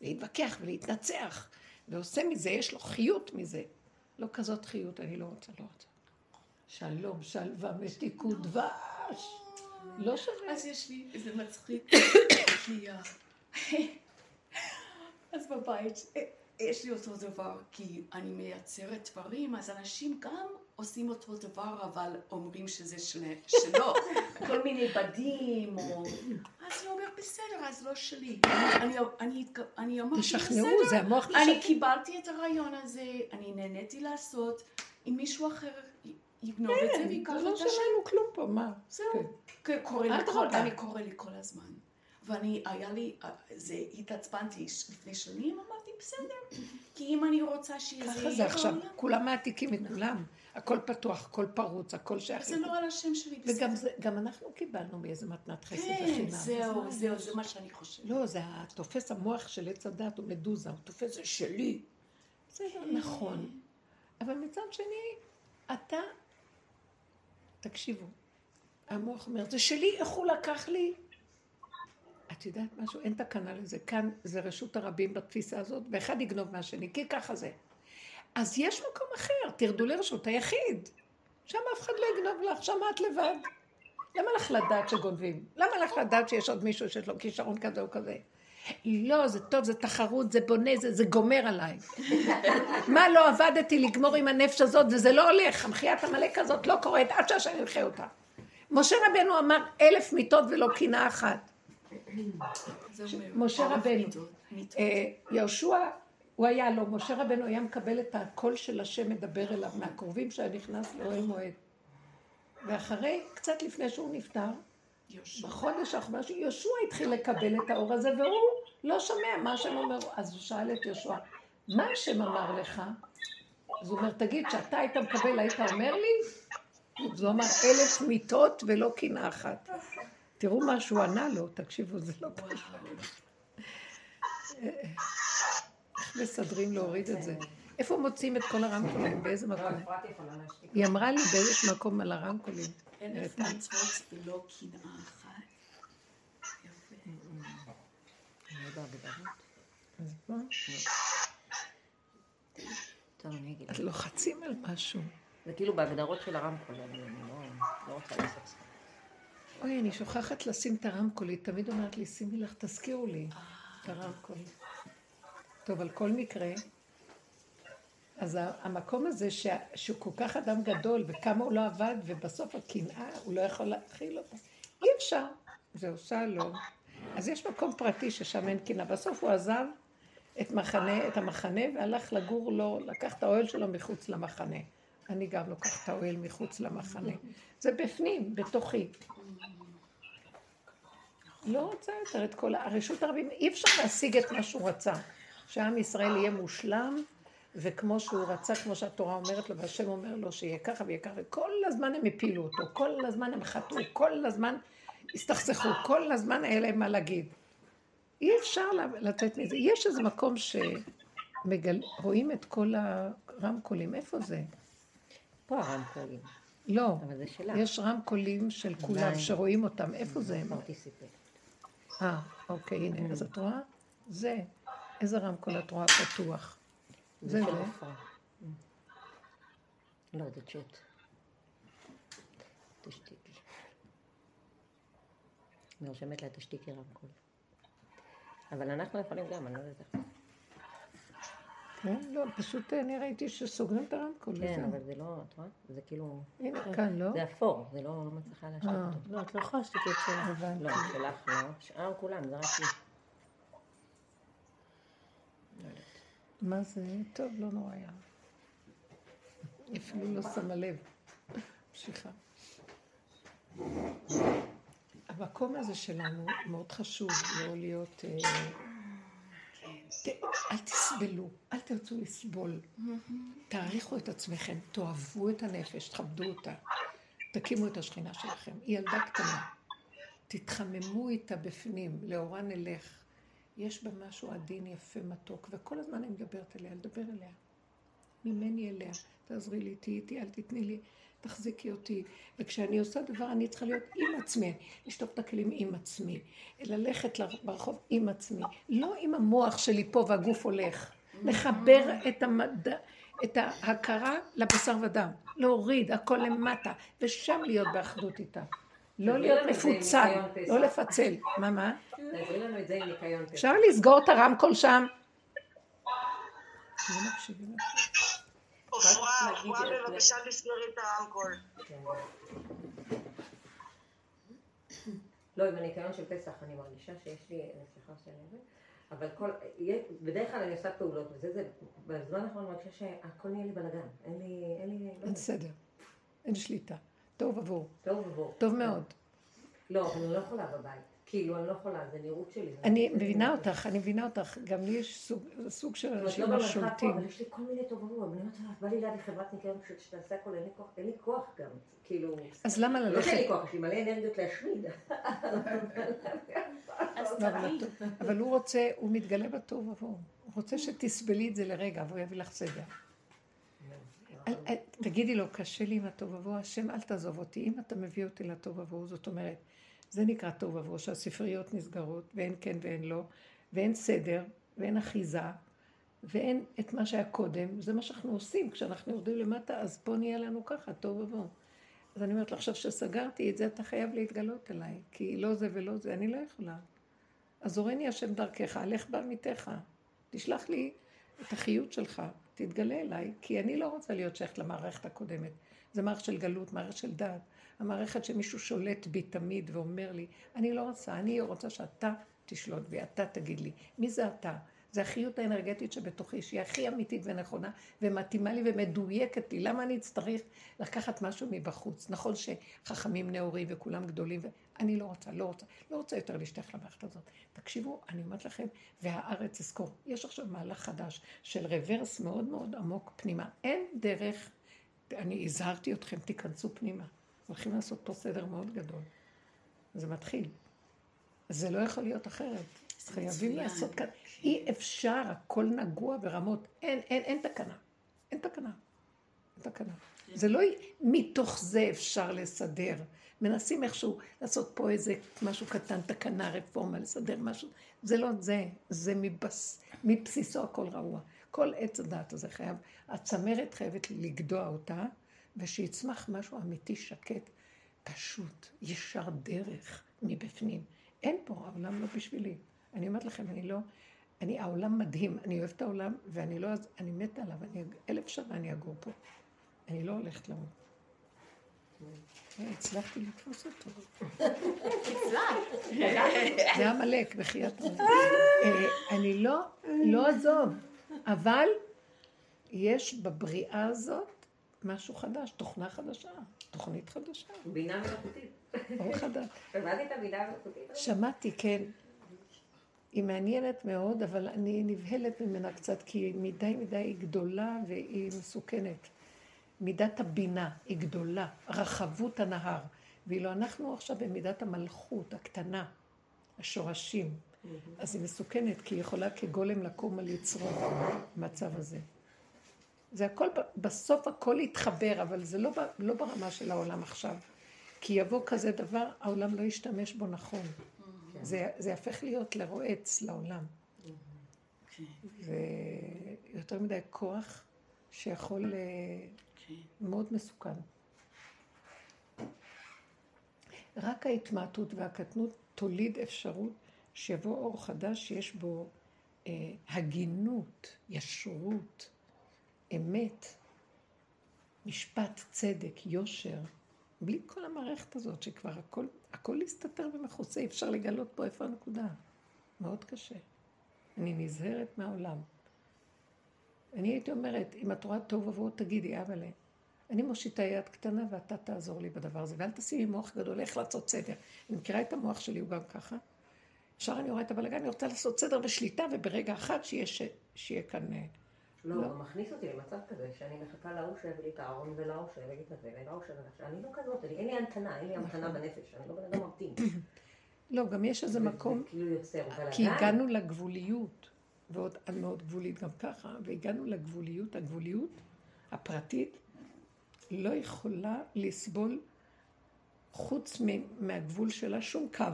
להתווכח ולהתנצח, ועושה מזה, יש לו חיות מזה. לא כזאת חיות, אני לא רוצה, לא רוצה. שלום, שלווה, מתיקות דבש. לא שווה. אז יש לי איזה מצחיק. אז בבית, אה, יש לי אותו דבר, כי אני מייצרת דברים, אז אנשים גם עושים אותו דבר, אבל אומרים שזה שלו. כל מיני בדים, או... אז אני אומר, בסדר, אז לא שלי. אני אמרתי, בסדר. תשכנעו, זה המוח משכנע. אני קיבלתי את הרעיון הזה, אני נהניתי לעשות. אם מישהו אחר יגנוב את זה כן, ויקח את השם. לא שמענו כלום פה, מה? זהו. כן. אני קורא לי כל הזמן. ואני, היה לי, אה, זה, התעצבנתי לפני שנים, אמרתי, בסדר. כי אם אני רוצה שזה יהיה... ככה זה עכשיו, כולם מעתיקים מכולם. הכל פתוח, הכל פרוץ, הכל שייך. זה לא על השם שלי. וגם אנחנו קיבלנו מאיזה מתנת חסד וחינם. כן, זהו, זהו, זה מה שאני חושבת. לא, זה התופס המוח של עץ הדת, הוא מדוזה, הוא תופס זה שלי. זה לא נכון. אבל מצד שני, אתה, תקשיבו, המוח אומר, זה שלי, איך הוא לקח לי? את יודעת משהו? אין תקנה לזה. כאן זה רשות הרבים בתפיסה הזאת, ואחד יגנוב מהשני, כי ככה זה. אז יש מקום אחר, תרדו לרשות היחיד. שם אף אחד לא יגנוב לך, שם את לבד. למה לך לדעת שגונבים? למה לך לדעת שיש עוד מישהו שיש לו כישרון כזה או כזה? לא, זה טוב, זה תחרות, זה בונה, זה, זה גומר עליי. מה לא עבדתי לגמור עם הנפש הזאת, וזה לא הולך, המחיית עמלק הזאת לא קורית עד שהשם ימחה אותה. משה רבנו אמר אלף מיטות ולא קינה אחת. משה רבנו. אה, יהושע הוא היה לו, משה רבנו היה מקבל את הקול של השם מדבר אליו מהקרובים שהיה נכנס לאוהל מועד. ואחרי, קצת לפני שהוא נפטר, יושע. בחודש האחרון, יהושע התחיל לקבל את האור הזה, והוא לא שומע מה השם אומר. אז הוא שאל את יהושע, מה השם אמר לך? אז הוא אומר, תגיד, כשאתה היית מקבל, היית אומר לי? אז הוא אמר, אלף מיטות ולא קנאה אחת. תראו מה שהוא ענה לו, תקשיבו, זה לא פשוט. מסדרים להוריד את זה? איפה מוצאים את כל הרמקולים? באיזה מקום? היא אמרה לי באיזה מקום על הרמקולים. אלף מצוות ולא קנאה אחת. אז לוחצים על משהו. זה כאילו בהגדרות של הרמקול, אני לא רוצה לעשות אוי, אני שוכחת לשים את הרמקולית, תמיד אומרת לי, שימי לך, תזכירו לי את הרמקולית. טוב, על כל מקרה, אז המקום הזה ש... שהוא כל כך אדם גדול, וכמה הוא לא עבד, ובסוף הקנאה, הוא לא יכול להתחיל אותה. אי אפשר, זה עושה לו. אז יש מקום פרטי ששם אין קנאה. בסוף הוא עזב את, מחנה, את המחנה והלך לגור לו, לקח את האוהל שלו מחוץ למחנה. אני גם לוקח את האוהל מחוץ למחנה. זה בפנים, בתוכי. לא רוצה יותר את כל הרשות הרבים, אי אפשר להשיג את מה שהוא רצה. שעם ישראל יהיה מושלם, וכמו שהוא רצה, כמו שהתורה אומרת לו, והשם אומר לו שיהיה ככה ויהיה ככה, וכל הזמן הם הפילו אותו, כל הזמן הם חטאו, כל הזמן הסתכסכו, כל הזמן היה להם מה להגיד. אי אפשר לצאת מזה. יש איזה מקום שרואים את כל הרמקולים, איפה זה? פה הרמקולים. לא. יש רמקולים של כולם. שרואים אותם, איפה זה? אה, אוקיי, הנה, אז את רואה? זה. איזה רמקול את רואה פתוח? זה של. עפרה. לא, זה צ'אט. תשתיקי. נרשמת לה תשתיקי רמקול. אבל אנחנו יכולים גם, אני לא יודעת. כן, לא, פשוט אני ראיתי שסוגרים את הרמקול. כן. אבל זה לא, את רואה? זה כאילו... הנה, כאן, לא? זה אפור, זה לא לא מצליחה להשתיק אה. אותו. לא, את לא יכולה שתקי את שלך. לא, שלך לא. שאר כולם, זה רק לי. לא יודעת. מה זה? טוב, לא נורא היה. אפילו לא שמה לב. ממשיכה. המקום הזה שלנו מאוד חשוב לא להיות... אה, אל תסבלו, אל תרצו לסבול. תעריכו את עצמכם, תאהבו את הנפש, תכבדו אותה. תקימו את השכינה שלכם. היא ילדה קטנה. תתחממו איתה בפנים, לאורה נלך. יש בה משהו עדין, יפה, מתוק, וכל הזמן אני מדברת אליה, לדבר אליה. ממני אליה, תעזרי לי, תהיי איתי, אל תתני לי, תחזיקי אותי. וכשאני עושה דבר, אני צריכה להיות עם עצמי, לשטוף את הכלים עם עצמי, ללכת ברחוב עם עצמי, לא עם המוח שלי פה והגוף הולך. לחבר את, המדע, את ההכרה לבשר ודם, להוריד הכל למטה, ושם להיות באחדות איתה. לא להיות זה מפוצל. לא לפצל. מה, מה? תעזרי לנו את זה עם ניקיון פסח. אפשר לסגור את הרמקול שם? לא זה. בבקשה תסגרי את הרמקול. כן. לא, עם הניקיון של פסח אני מרגישה שיש לי, סליחה שאני אומרת, אבל כל, בדרך כלל אני עושה פעולות, וזה זה, בזמן האחרון אני מרגישה שהכל נהיה לי בלאגן, אין לי, אין לי, לא אין יודעת, סדר, אין שליטה. טוב עבור, טוב ובוא. טוב מאוד. לא, אבל אני לא יכולה בבית, כאילו, אני לא יכולה, זה נראות שלי. אני. מבינה אותך, אני מבינה אותך. גם לי יש סוג, של אנשים לא השולטים. אבל יש לי כל מיני טוב ובוא, אני אומרת לה, בא לי ליד חברת ניקיון שתעשה הכל, אין לי כוח, אין לי כוח גם, כאילו, אז למה לא שאין לי ללכת? כוח, יש לי מלא אנרגיות להשמיד. לא, אבל הוא רוצה, הוא מתגלה בטוב עבור. הוא רוצה שתסבלי את זה לרגע, והוא יביא לך סדר. אל- אל- תגידי לו, קשה לי עם הטוב עבור, השם אל תעזוב אותי. אם אתה מביא אותי לטוב עבור, זאת אומרת, זה נקרא טוב עבור, שהספריות נסגרות, ואין כן ואין לא, ואין סדר, ואין אחיזה, ואין את מה שהיה קודם, זה מה שאנחנו עושים. כשאנחנו יורדים למטה, אז פה נהיה לנו ככה, טוב עבור. אז אני אומרת לו, עכשיו שסגרתי את זה, אתה חייב להתגלות אליי, כי לא זה ולא זה, אני לא יכולה. אז הורני השם דרכך, הלך בעמיתך. תשלח לי את החיות שלך, תתגלה אליי, כי אני לא רוצה להיות שייכת למערכת הקודמת. זה מערכת של גלות, מערכת של דת. המערכת שמישהו שולט בי תמיד ואומר לי, אני לא רוצה, אני רוצה שאתה תשלוט בי, אתה תגיד לי. מי זה אתה? זה החיות האנרגטית שבתוכי, שהיא הכי אמיתית ונכונה, ומתאימה לי ומדויקת לי. למה אני אצטרך לקחת משהו מבחוץ? נכון שחכמים נאורים וכולם גדולים, ואני לא רוצה, לא רוצה, לא רוצה יותר להשתייך למערכת הזאת. תקשיבו, אני אומרת לכם, והארץ אזכור. יש עכשיו מהלך חדש של רוורס מאוד מאוד עמוק פנימה. אין דרך, אני הזהרתי אתכם, תיכנסו פנימה. הולכים לעשות פה סדר מאוד גדול. זה מתחיל. זה לא יכול להיות אחרת. חייבים. לעשות כאן. אי אפשר, הכל נגוע ברמות. אין, אין, אין תקנה. אין תקנה. אין תקנה. זה לא מתוך זה אפשר לסדר. מנסים איכשהו לעשות פה איזה משהו קטן, תקנה, רפורמה, לסדר משהו. זה לא זה, זה מבס, מבסיסו הכל רעוע. כל עץ הדעת הזה חייב, הצמרת חייבת לגדוע אותה, ושיצמח משהו אמיתי, שקט, פשוט, ישר דרך מבפנים. אין פה, העולם לא בשבילי. אני אומרת לכם, אני לא, אני, העולם מדהים, אני אוהבת את העולם, ואני לא, אני מתה עליו, אני, אלף שנה אני אגור פה. אני לא הולכת למות. אה, הצלחתי לתפוס אותו. זה עמלק, בחייאת עמלק. אה, אני לא, לא אעזוב, אבל יש בבריאה הזאת משהו חדש, תוכנה חדשה, תוכנית חדשה, בינה מלאכותית. אור חדש. שמעתי, כן. היא מעניינת מאוד, אבל אני נבהלת ממנה קצת, כי היא מדי מדי היא גדולה והיא מסוכנת. מידת הבינה היא גדולה, רחבות הנהר. ואילו אנחנו עכשיו במידת המלכות הקטנה, השורשים, אז היא מסוכנת, כי היא יכולה כגולם לקום על יצרו במצב הזה. זה הכל, בסוף הכל יתחבר, אבל זה לא, לא ברמה של העולם עכשיו. כי יבוא כזה דבר, העולם לא ישתמש בו נכון. זה, זה יהפך להיות לרועץ לעולם. כן, ויותר מדי כוח שיכול, אה, כן. מאוד מסוכן. רק ההתמעטות והקטנות תוליד אפשרות שיבוא אור חדש שיש בו אה, הגינות, ישרות, אמת, משפט, צדק, יושר, בלי כל המערכת הזאת שכבר הכל, הכל הסתתר ומכוסה, אי אפשר לגלות פה איפה הנקודה. מאוד קשה. אני נזהרת מהעולם. אני הייתי אומרת, אם את רואה טוב ובוהו, תגידי, אבל אני מושיטה יד קטנה ואתה תעזור לי בדבר הזה, ואל תשימי מוח גדול, איך לעשות סדר. אני מכירה את המוח שלי, הוא גם ככה. ישר אני רואה את הבלגן, אני רוצה לעשות סדר ושליטה, וברגע אחד שיהיה, ש... שיהיה כאן... לא, לא. הוא מכניס אותי למצב כזה שאני מחכה להוא שיביא לי את הארון ולהוא שיביא לי את הזה ולהוא שיביא לי. אני לא כזאת, אני- אין לי המתנה, אין לי המתנה נכון. בנפש, אני לא בן אדם ממתין. לא, גם יש איזה זה- מקום, כאילו. כי הגענו לגבוליות, ועוד את מאוד גבולית גם ככה, והגענו לגבוליות, הגבוליות הפרטית לא יכולה לסבול חוץ מהגבול שלה שום קו.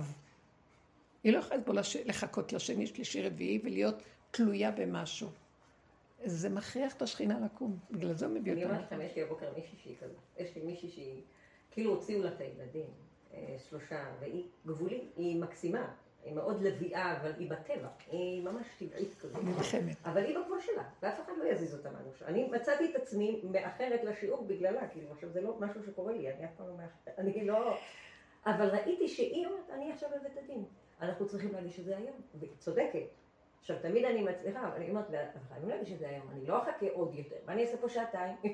היא לא יכולה לסבול לחכות לשני, שלישי, רביעי ולהיות תלויה במשהו. זה מכריח את השכינה לקום, בגלל זה הוא מביא אני אותה. אומרת לכם, יש לי הבוקר מישהי שהיא כזאת. יש לי מישהי שהיא, כאילו הוציאו לה את הילדים, אה, שלושה, והיא גבולית, היא מקסימה. היא מאוד לביאה, אבל היא בטבע. היא ממש טבעית כזאת. נלחמת. אבל היא בגבול שלה, ואף אחד לא יזיז אותה מהראש. אני מצאתי את עצמי מאחרת לשיעור בגללה, כאילו עכשיו זה לא משהו שקורה לי, אני אף פעם לא מאחרת, אני לא... אבל ראיתי שהיא אומרת, אני עכשיו בבית הדין, אנחנו צריכים להגיש את זה היום, והיא צודקת. עכשיו, תמיד אני מצליחה, אבל אני אומרת, "אבל חייבים להגיש את זה היום, אני לא אחכה עוד יותר, ואני אעשה פה שעתיים.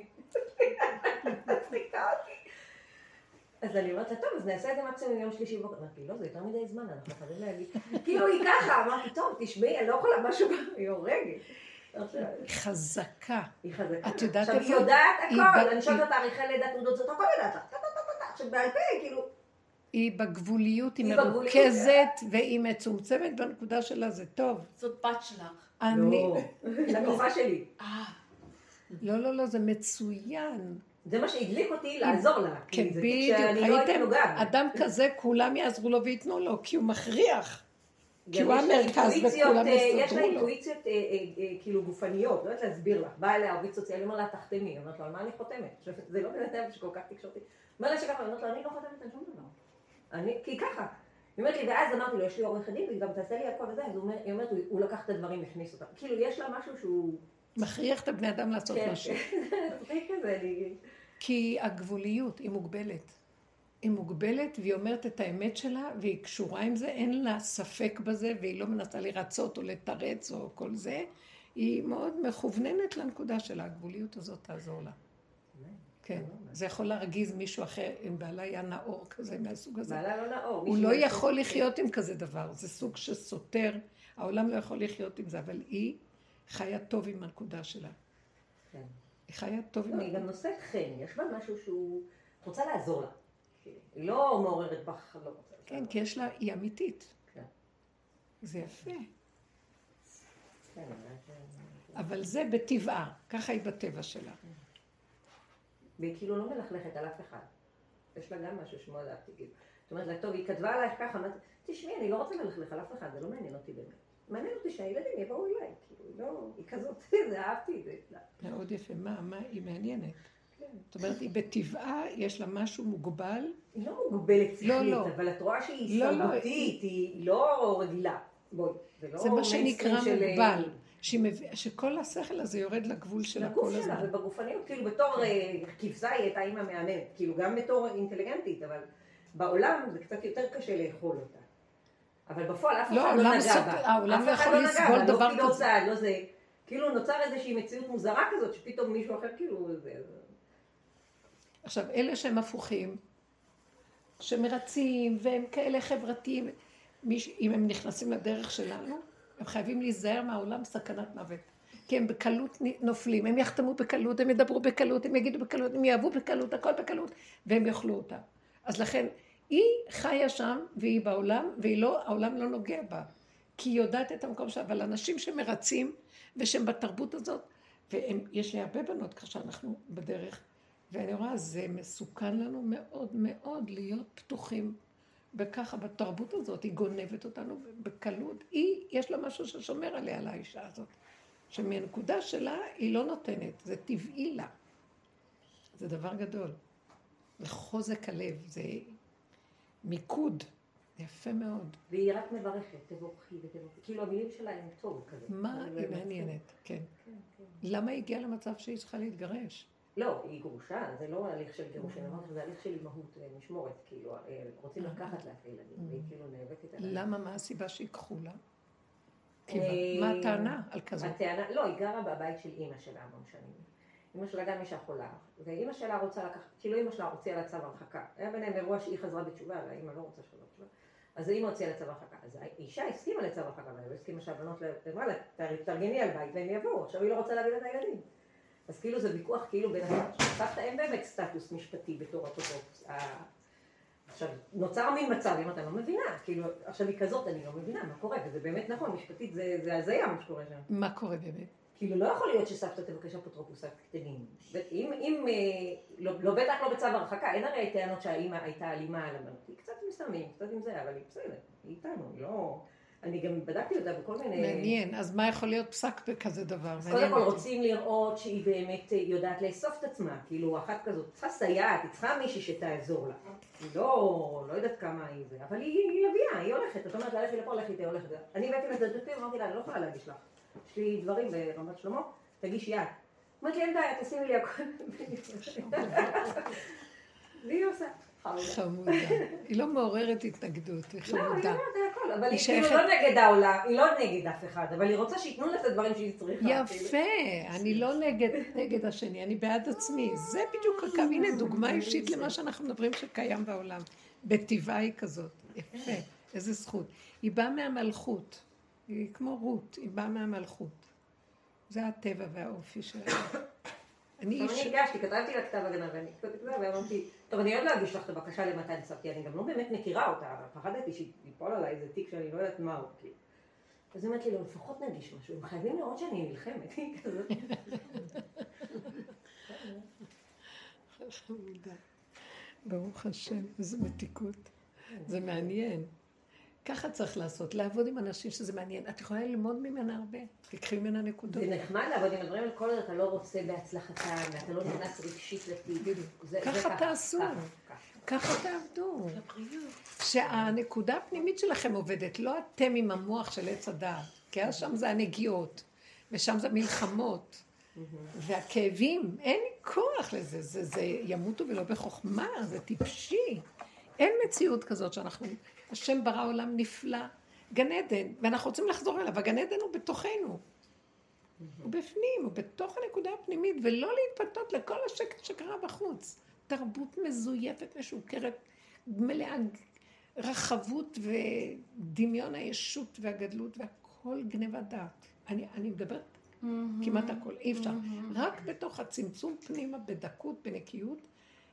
אז אני אומרת לה, טוב, אז נעשה את זה מקסימום יום שלישי בבוקר. אמרתי, לא, זה יותר מדי זמן, אנחנו חייבים להגיד. כאילו, היא ככה, אמרתי, טוב, תשמעי, אני לא יכולה משהו, היא הורגת. היא חזקה. היא חזקה. את יודעת עכשיו, היא איפה? יודעת הכל, אני שואלת אותה תאריכי לידה, תעודות זאת, הכל יודעת. עכשיו, בעל פה, כאילו, היא בגבוליות, היא היא בגבוליות, מרוכזת והיא מצומצמת בנקודה שלה, זה טוב. זאת בת שלך. אני... לא, לקוחה שלי. אה, לא, לא, לא, זה מצוין. זה מה שהדליק אותי לעזור לה. כן, כי זה- בדיוק. כשאני לא? נוגעת. אדם כזה, כולם יעזרו לו וייתנו לו, כי הוא מכריח. כי הוא יש לה המרכז אינטואיציות, וכולם אה, יש לה יסתדרו לו. אינטואיציות אה, אה, אה, כאילו גופניות, לא יודעת להסביר לך. באה אליה עובד סוציאלי, אומר לה, תחתמי. אומרת לו, על מה אני חותמת? זה לא בן אדם שכל כך תקשורתי. אומר לה שככה, היא אומרת לו, אני לא חותמת על שום דבר. אני, כי ככה. היא אומרת לי, ואז אמרתי לו, יש לי עורך דין, והיא גם תעשה לי הכל וזה, אז אומר- היא אומרת, הוא- הוא לקח את הדברים, הכניס אותם. כאילו, יש לה משהו שהוא... מכריח את הבני אדם לעשות כן, משהו. מצחיק כזה, אני... כי הגבוליות היא מוגבלת. היא מוגבלת והיא אומרת את האמת שלה והיא קשורה עם זה, אין לה ספק בזה והיא לא מנסה לרצות או לתרץ או כל זה. היא מאוד מכווננת לנקודה של הגבוליות הזאת תעזור לה. כן, זה יכול להרגיז מישהו אחר, אם בעלה היה נאור כזה מהסוג הזה. בעלה לא נאור. הוא לא יכול לחיות עם כזה דבר, זה סוג שסותר, העולם לא יכול לחיות עם זה, אבל היא חיה טוב עם הנקודה שלה. כן. היא חיה טוב עם לא, היא גם נושאת חן, יש בה משהו שהוא... רוצה לעזור לה. היא לא מעוררת בך, לא רוצה. כן, כי יש לה, היא אמיתית. כן. זה יפה. כן, אבל זה- אבל זה בטבעה, ככה היא בטבע שלה. והיא כאילו לא מלכלכת על אף אחד. יש לה גם משהו שמאוד אהבתי, כאילו. זאת אומרת לה, טוב, היא כתבה עלייך ככה, אמרתי, תשמעי, אני לא רוצה ללכלך על אף אחד, זה לא מעניין אותי באמת. מעניין אותי שהילדים יבואו אליי, כאילו, לא, היא כזאת, זה אהבתי את זה. מאוד יפה. מה, מה, היא מעניינת. כן. זאת אומרת, היא בטבעה, יש לה משהו מוגבל. היא לא מוגבלת שכלית, לא, לא. אבל את רואה שהיא לא, לא, סמרותית, היא לא רגילה. זה לא מה שנקרא מוגבל. שהיא מביא- שכל השכל הזה יורד לגבול שלה לגוף כל שלה הזמן. ובגופניות, כאילו בתור אה, כבשה היא הייתה אימא מהממת, כאילו גם בתור אינטליגנטית, אבל בעולם זה קצת יותר קשה לאכול אותה. אבל בפועל אף אחד לא, לא העולם נגע בה. העולם אף לא אחד יכול נגע לסבול בה, דבר לא פקידות כזה. סעד, לא זה. כאילו נוצר איזושהי מציאות מוזרה כזאת, שפתאום מישהו אחר כאילו... עכשיו, אלה שהם הפוכים, שמרצים והם כאלה חברתיים, אם הם נכנסים לדרך שלנו, הם חייבים להיזהר מהעולם סכנת מוות. כי הם בקלות נופלים, הם יחתמו בקלות, הם ידברו בקלות, הם יגידו בקלות, הם יאהבו בקלות, הכל בקלות, והם יאכלו אותה. אז לכן, היא חיה שם, והיא בעולם, והעולם לא נוגע בה. כי היא יודעת את המקום שלה, אבל אנשים שמרצים, ושהם בתרבות הזאת, ויש לי הרבה בנות כשאנחנו בדרך, ואני רואה, זה מסוכן לנו מאוד מאוד להיות פתוחים וככה בתרבות הזאת, היא גונבת אותנו בקלות. היא, יש לה משהו ששומר עליה, לאישה הזאת. שמנקודה שלה היא לא נותנת, זה טבעי לה. זה דבר גדול. זה חוזק הלב, זה מיקוד. יפה מאוד. והיא רק מברכת, תבורכי ותבורכי. כאילו המילים שלה הן טוב כזה. מה היא מעניינת, כן. כן, כן. למה היא הגיעה למצב שהיא צריכה להתגרש? לא, היא גרושה, זה לא הליך של גירושין, אמרתי, זה הליך של אימהות ומשמורת, כאילו, אה, רוצים לקחת לה את הילדים, והיא כאילו נאבקת עליהם. למה? מה הסיבה לה? כי אה, מה הטענה על כזאת? הטענה, לא, היא גרה בבית של אימא שלה המון שנים. אימא שלה גם אישה חולה, ואימא שלה רוצה לקחת, כאילו אימא שלה הוציאה לה צו הרחקה. היה ביניהם אירוע שהיא חזרה בתשובה, והאימא לא רוצה שחזרה בתשובה. אז האימא הוציאה לה צו הרחקה. אז האישה הסכימה לצו הרחקה, אבל היא לא הסכימה שהבנות למעלה, תארגני על בית והם יבואו, עכשיו היא לא רוצה להביא לה את הילדים. אז כאילו זה ויכוח כאילו בין הסבתא, אין באמת סטטוס משפטי בתור אפוטרופוס. עכשיו, נוצר מין מצב, אם אתה לא מבינה, כאילו, עכשיו היא כזאת, אני לא מבינה מה קורה, וזה באמת נכון, משפטית זה הזיה מה שקורה שם. מה קורה באמת? כאילו, לא יכול להיות שסבתא תבקש אפוטרופוס על קטנים. אם, אם אה, לא, לא בטח לא בצו הרחקה, אין הרי טענות שהאימא הייתה אלימה על הבנות, היא קצת מסתמים, קצת עם זה, אבל היא בסדר, היא איתנו, היא לא... אני גם בדקתי אותה בכל מיני... מעניין, אז מה יכול להיות פסק בכזה דבר? אז קודם כל. רוצים לראות שהיא באמת אה, יודעת לאסוף את עצמה, כאילו אחת כזאת, צריכה סייעת, היא צריכה מישהי שתעזור לה. היא לא, לא יודעת כמה היא זה, אבל היא, היא לביאה, היא הולכת, את אומרת לה לכי לפה, לכי תהיה הולכת. אני הבאתי לה את הדפים, אמרתי לה, אני לא יכולה להגיש לך. יש לי דברים ברמת שלמה, תגישי יד. אמרתי לי, אין בעיה, תשימי לי הכל. והיא עושה. חמודה. חמודה. היא לא מעוררת התנגדות, היא לא, היא חמודה. אומרת הכל, אבל היא כאילו לא נגד העולם, היא לא נגד אף אחד, אבל היא רוצה שייתנו לה את הדברים שהיא צריכה. כאילו. יפה, אני לא נגד, נגד השני, אני בעד עצמי. זה בדיוק הקו, הנה דוגמה אישית למה שאנחנו מדברים שקיים בעולם. בטבעה היא כזאת. יפה, איזה זכות. היא באה מהמלכות, היא כמו רות, היא באה מהמלכות. זה הטבע והאופי שלה. אני איש... אני הגשתי, כתבתי לה כתב הגנה, ואני ואמרתי, טוב, אני עוד לא אגיש לך את הבקשה למתן צו, כי אני גם לא באמת מכירה אותה, אבל פחדתי שיפול עליי איזה תיק שאני לא יודעת מהו, כאילו. אז היא אומרת לי, לא, לפחות נגיש משהו, הם חייבים לראות שאני נלחמת, היא כזאת. ברוך השם, איזה מתיקות. זה מעניין. ככה צריך לעשות, לעבוד עם אנשים שזה מעניין. את יכולה ללמוד ממנה הרבה, תקחי ממנה נקודות. זה נחמד לעבוד עם הדברים, אבל כל עוד אתה לא רוצה בהצלחתם, ואתה לא נכנס רגשית לתיק. זה- זה ככה תעשו. ככה, תעבדו. שהנקודה הפנימית שלכם עובדת, לא אתם עם המוח של עץ הדעת, כי אז שם זה הנגיעות, ושם זה מלחמות, והכאבים, אין לי כוח לזה, זה, זה ימותו ולא בחוכמה, זה טיפשי. אין מציאות כזאת שאנחנו, השם ברא עולם נפלא, גן עדן, ואנחנו רוצים לחזור אליו, הגן עדן הוא בתוכנו. הוא בפנים, הוא בתוך הנקודה הפנימית, ולא להתפתות לכל השקט שקרה בחוץ. תרבות מזויפת, משוקרת, מלאה רחבות ודמיון הישות והגדלות והכל גניבת דעת. אני, אני מדברת כמעט הכל, אי אפשר. רק בתוך הצמצום פנימה, בדקות, בנקיות,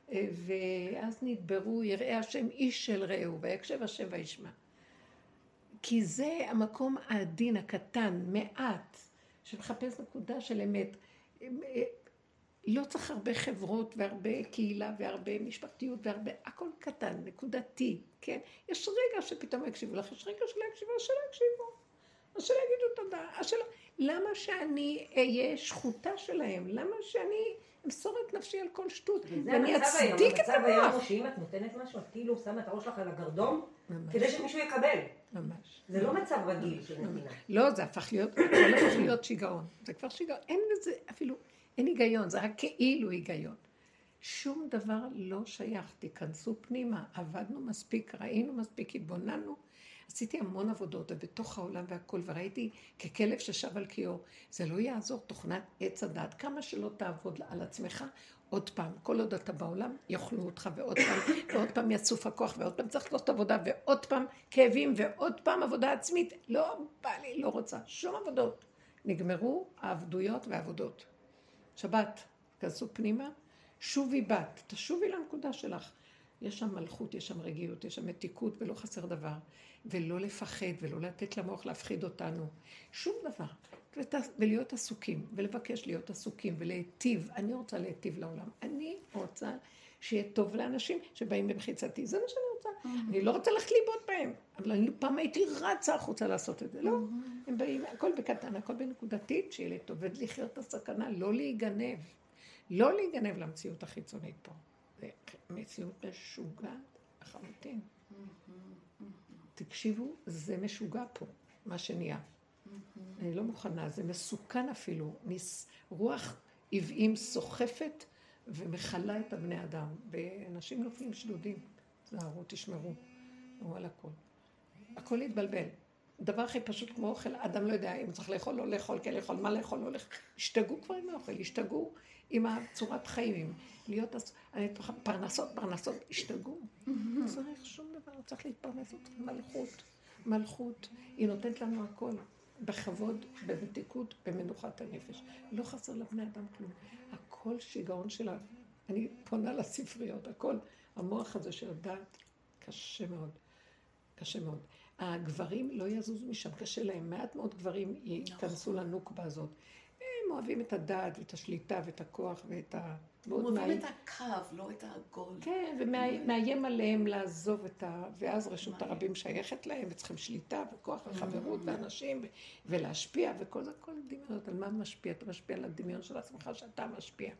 ואז נדברו יראה השם איש של רעהו, ויקשב השם וישמע. כי זה המקום העדין, הקטן, מעט, שמחפש נקודה של אמת. לא צריך הרבה חברות והרבה קהילה והרבה משפחתיות והרבה, הכל קטן, נקודתי, כן? יש רגע שפתאום יקשיבו לך, יש רגע שלא יקשיבו, אז שלא יקשיבו. אז שלא יגידו תודה, אז שלא... למה שאני אהיה שחוטה שלהם? למה שאני אמסור את נפשי על כל שטות? ואני אצדיק את המצב היום הוא המוח? שאם את נותנת משהו, את כאילו שמה את הראש שלך על הגרדום, כדי שמישהו יקבל. ממש. זה לא מצב רגיל של נתינה. לא, זה הפך להיות, זה הולך להיות שיגעון. זה כבר שיגעון. אין בזה אפילו, אין היגיון, זה רק כאילו היגיון. שום דבר לא שייך, תיכנסו פנימה, עבדנו מספיק, ראינו מספיק, התבוננו. עשיתי המון עבודות ובתוך העולם והכל, וראיתי ככלב ששב על כיור. זה לא יעזור, תוכנת עץ הדת. כמה שלא תעבוד על עצמך, עוד פעם, כל עוד אתה בעולם, יאכלו אותך, ועוד פעם, ועוד פעם יצוף הכוח, ועוד פעם צריך לעשות עבודה, ועוד פעם כאבים, ועוד פעם עבודה עצמית. לא בא לי, לא רוצה. שום עבודות. נגמרו העבדויות והעבודות. שבת, כנסו פנימה, שובי בת, תשובי לנקודה שלך. יש שם מלכות, יש שם רגיעות, יש שם מתיקות ולא חסר דבר. ולא לפחד ולא לתת למוח להפחיד אותנו. שום דבר. ות... ולהיות עסוקים, ולבקש להיות עסוקים, ולהיטיב. אני רוצה להיטיב לעולם. אני רוצה שיהיה טוב לאנשים שבאים במחיצתי. זה מה שאני רוצה. Mm-hmm. אני לא רוצה ללכת לאיבוד בהם. אבל אני פעם הייתי רצה החוצה לעשות את זה. לא, mm-hmm. הם באים, הכל בקטן, הכל בנקודתית, שיהיה לי טוב. ולחיות את הסכנה, לא להיגנב. לא להיגנב למציאות החיצונית פה. זה מציאות משוגעת לחלוטין. תקשיבו, זה משוגע פה, מה שנהיה. אני לא מוכנה, זה מסוכן אפילו. רוח עוועים סוחפת ומכלה את הבני אדם, ואנשים נופלים שלודים. תזהרו, תשמרו, תשמרו על הכל. הכל יתבלבל. דבר הכי פשוט כמו אוכל, אדם לא יודע אם צריך לאכול, לא לאכול, כן לאכול, מה לאכול, לא לאכול. השתגעו כבר עם האוכל, השתגעו עם הצורת חיים, להיות פרנסות, פרנסות, השתגעו. לא צריך שום דבר, צריך להתפרנס אותך, מלכות, מלכות, היא נותנת לנו הכל, בכבוד, במתיקות, במנוחת הנפש. לא חסר לבני אדם כלום. הכל שיגעון שלה. אני פונה לספריות, הכל, המוח הזה של הדעת, קשה מאוד. קשה מאוד. הגברים לא יזוזו משם, קשה להם. מעט מאוד גברים ייכנסו לנוקבה הזאת. אוהבים את הדעת ואת השליטה ואת הכוח ואת ה... הם אוהבים את הקו, לא את העגול. כן, ומאיים עליהם לעזוב את ה... ואז רשות הרבים שייכת להם, וצריכים שליטה וכוח וחברות ואנשים, ולהשפיע, וכל זה, כל דמיונות. על מה משפיע? אתה משפיע על הדמיון של עצמך שאתה משפיע.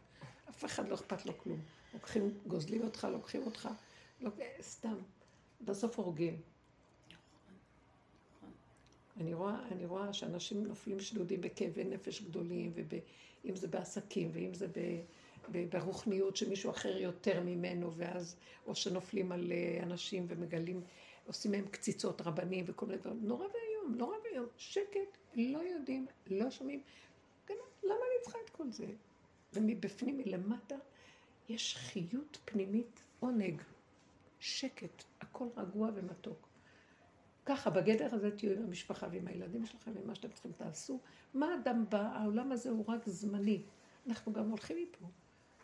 אף אחד לא אכפת לו כלום. לוקחים, גוזלים אותך, לוקחים אותך, סתם. בסוף הורגים. אני רואה, אני רואה שאנשים נופלים שלודים בכאבי נפש גדולים, ואם זה בעסקים, ואם זה ברוחניות שמישהו אחר יותר ממנו, ואז, או שנופלים על אה, אנשים ומגלים, עושים מהם קציצות רבנים וכל מיני דברים. נורא ואיום, נורא ואיום. שקט, לא יודעים, לא שומעים. כן, למה אני צריכה את כל זה? ומבפנים, מלמטה, יש חיות פנימית, עונג, שקט, הכל רגוע ומתוק. ככה, בגדר הזה תהיו עם המשפחה ועם הילדים שלכם, ומה שאתם צריכים תעשו. מה אדם בא? העולם הזה הוא רק זמני. אנחנו גם הולכים מפה.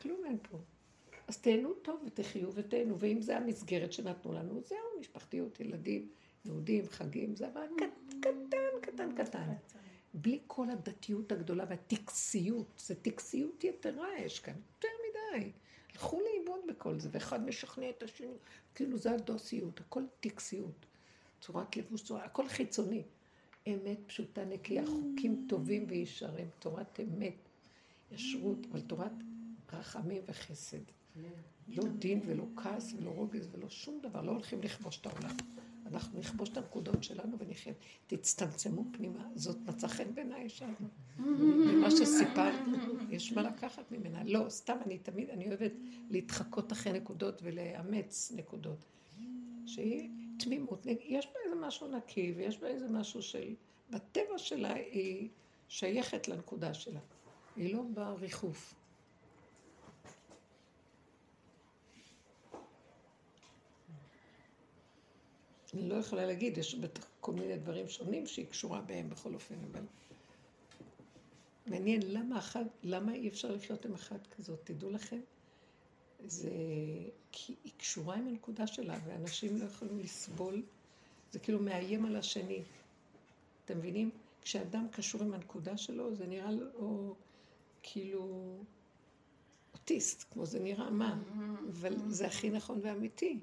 כלום אין פה. אז תהנו טוב ותחיו ותהנו, ואם זה המסגרת שנתנו לנו, זהו, משפחתיות, ילדים, יהודים, חגים, זה אבל קטן, קטן, קטן. בלי כל הדתיות הגדולה והטקסיות, זה טקסיות יתרה יש כאן, יותר מדי. הלכו לאיבוד בכל זה, ואחד משכנע את השני, כאילו זה הדוסיות, הכל טקסיות. צורת לבוש, צורה, הכל חיצוני. אמת פשוטה נקייה, חוקים טובים וישרים, תורת אמת, ישרות, אבל תורת רחמים וחסד. לא דין ולא כעס ולא רוגז ולא שום דבר, לא הולכים לכבוש את העולם. אנחנו נכבוש את הנקודות שלנו ונחיה. תצטמצמו פנימה, זאת מצא חן בעיניי שם. ממה שסיפרת, יש מה לקחת ממנה. לא, סתם, אני תמיד, אני אוהבת להתחקות אחרי נקודות ולאמץ נקודות. שהיא תמימות, יש בה איזה משהו נקי ויש בה איזה משהו של... בטבע שלה היא שייכת לנקודה שלה, היא לא בריחוף. אני לא יכולה להגיד, יש בטח כל מיני דברים שונים שהיא קשורה בהם בכל אופן, אבל... מעניין, למה אחד, למה אי אפשר לחיות עם אחת כזאת? תדעו לכם, זה כי היא קשורה עם הנקודה שלה, ואנשים לא יכולים לסבול, זה כאילו מאיים על השני. אתם מבינים? כשאדם קשור עם הנקודה שלו, זה נראה לו כאילו אוטיסט, כמו זה נראה מה, אבל זה הכי נכון ואמיתי.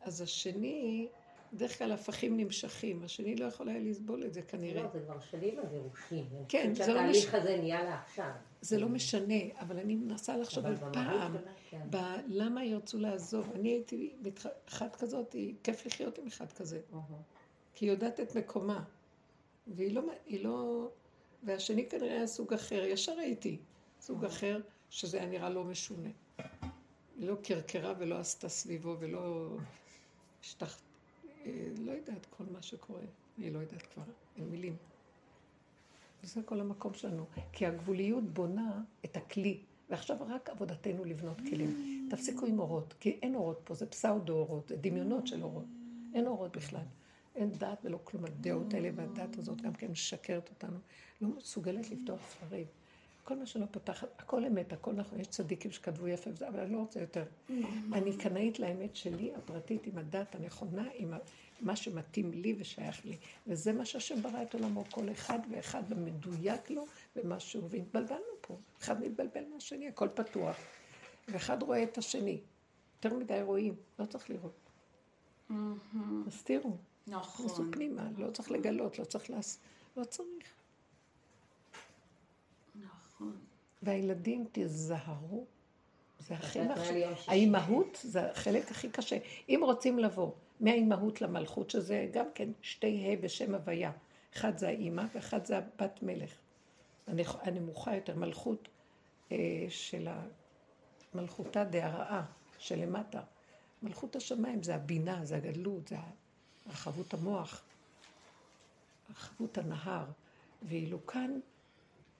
אז השני, בדרך כלל הפכים נמשכים, השני לא יכול היה לסבול את זה כנראה. לא, זה כבר שנים הגירושים. כן, זה לא משנה. שהתהליך הזה נהיה לה עכשיו. זה לא משנה, אבל אני מנסה לחשוב על פעם, כן. למה ירצו לעזוב. אני הייתי אחת כזאת, כיף לחיות עם אחד כזה. כי היא יודעת את מקומה. והיא לא, היא לא... והשני כנראה היה סוג אחר, ישר הייתי סוג אחר, שזה היה נראה לא משונה. היא לא קרקרה ולא עשתה סביבו ולא השתח... אה, לא יודעת כל מה שקורה. היא לא יודעת כבר, אין מילים. וזה כל המקום שלנו. כי הגבוליות בונה את הכלי, ועכשיו רק עבודתנו לבנות כלים. תפסיקו עם אורות, כי אין אורות פה, זה פסאודו אורות, זה דמיונות של אורות. אין אורות בכלל. אין דת ולא כלום. הדעות האלה והדת הזאת גם כן משקרת אותנו. לא מסוגלת לפתוח ספרים. כל מה שלא פותחת, הכל אמת, הכל נכון, יש צדיקים שכתבו יפה וזה, אבל אני לא רוצה יותר. אני קנאית לאמת שלי, הפרטית, עם הדת הנכונה, עם מה שמתאים לי ושייך לי. וזה מה שהשם ברא את עולמו, כל אחד ואחד במדויק לו ומשהו, והתבלבלנו פה. אחד מתבלבל מהשני, הכל פתוח. ואחד רואה את השני. יותר מדי רואים, לא צריך לראות. תסתירו. נכון. תנסו פנימה, לא צריך לגלות, לא צריך לעשות, לא צריך. והילדים, תיזהרו, זה הכי מחשב. שישי. האימהות זה החלק הכי קשה. אם רוצים לבוא מהאימהות למלכות, שזה גם כן שתי ה' בשם הוויה. אחד זה האימא ואחד זה הבת מלך. הנמוכה יותר, מלכות אה, של ה... מלכותה דהרעה, שלמטה. מלכות השמיים זה הבינה, זה הגדלות, זה רחבות המוח, רחבות הנהר. ואילו כאן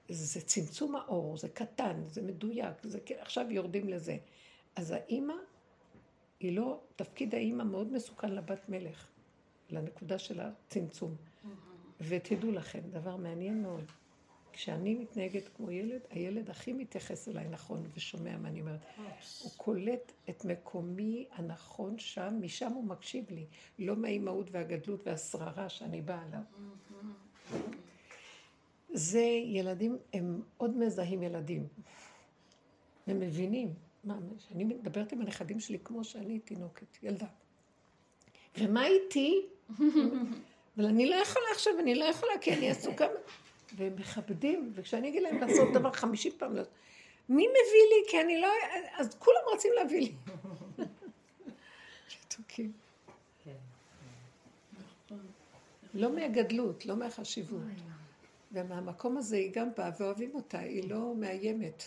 זה צמצום האור, זה קטן, זה מדויק, זה כן, עכשיו יורדים לזה. אז האימא, היא לא, תפקיד האימא מאוד מסוכן לבת מלך, לנקודה של הצמצום. ותדעו לכם, דבר מעניין מאוד, כשאני מתנהגת כמו ילד, הילד הכי מתייחס אליי נכון ושומע מה אני אומרת. הוא קולט את מקומי הנכון שם, משם הוא מקשיב לי, לא מהאימהות והגדלות והשררה שאני באה עליו. זה ילדים, הם עוד מזהים ילדים. הם מבינים. מה, שאני מדברת עם הנכדים שלי כמו שאני תינוקת, ילדה. ומה איתי? אבל אני לא יכולה עכשיו, אני לא יכולה, כי אני עסוקה. והם מכבדים, וכשאני אגיד להם לעשות דבר חמישים פעם, לעשות, מי מביא לי? כי אני לא... אז כולם רוצים להביא לי. מתוקים. לא מהגדלות, לא מהחשיבות. ומהמקום הזה היא גם באה ואוהבים אותה, היא לא מאיימת.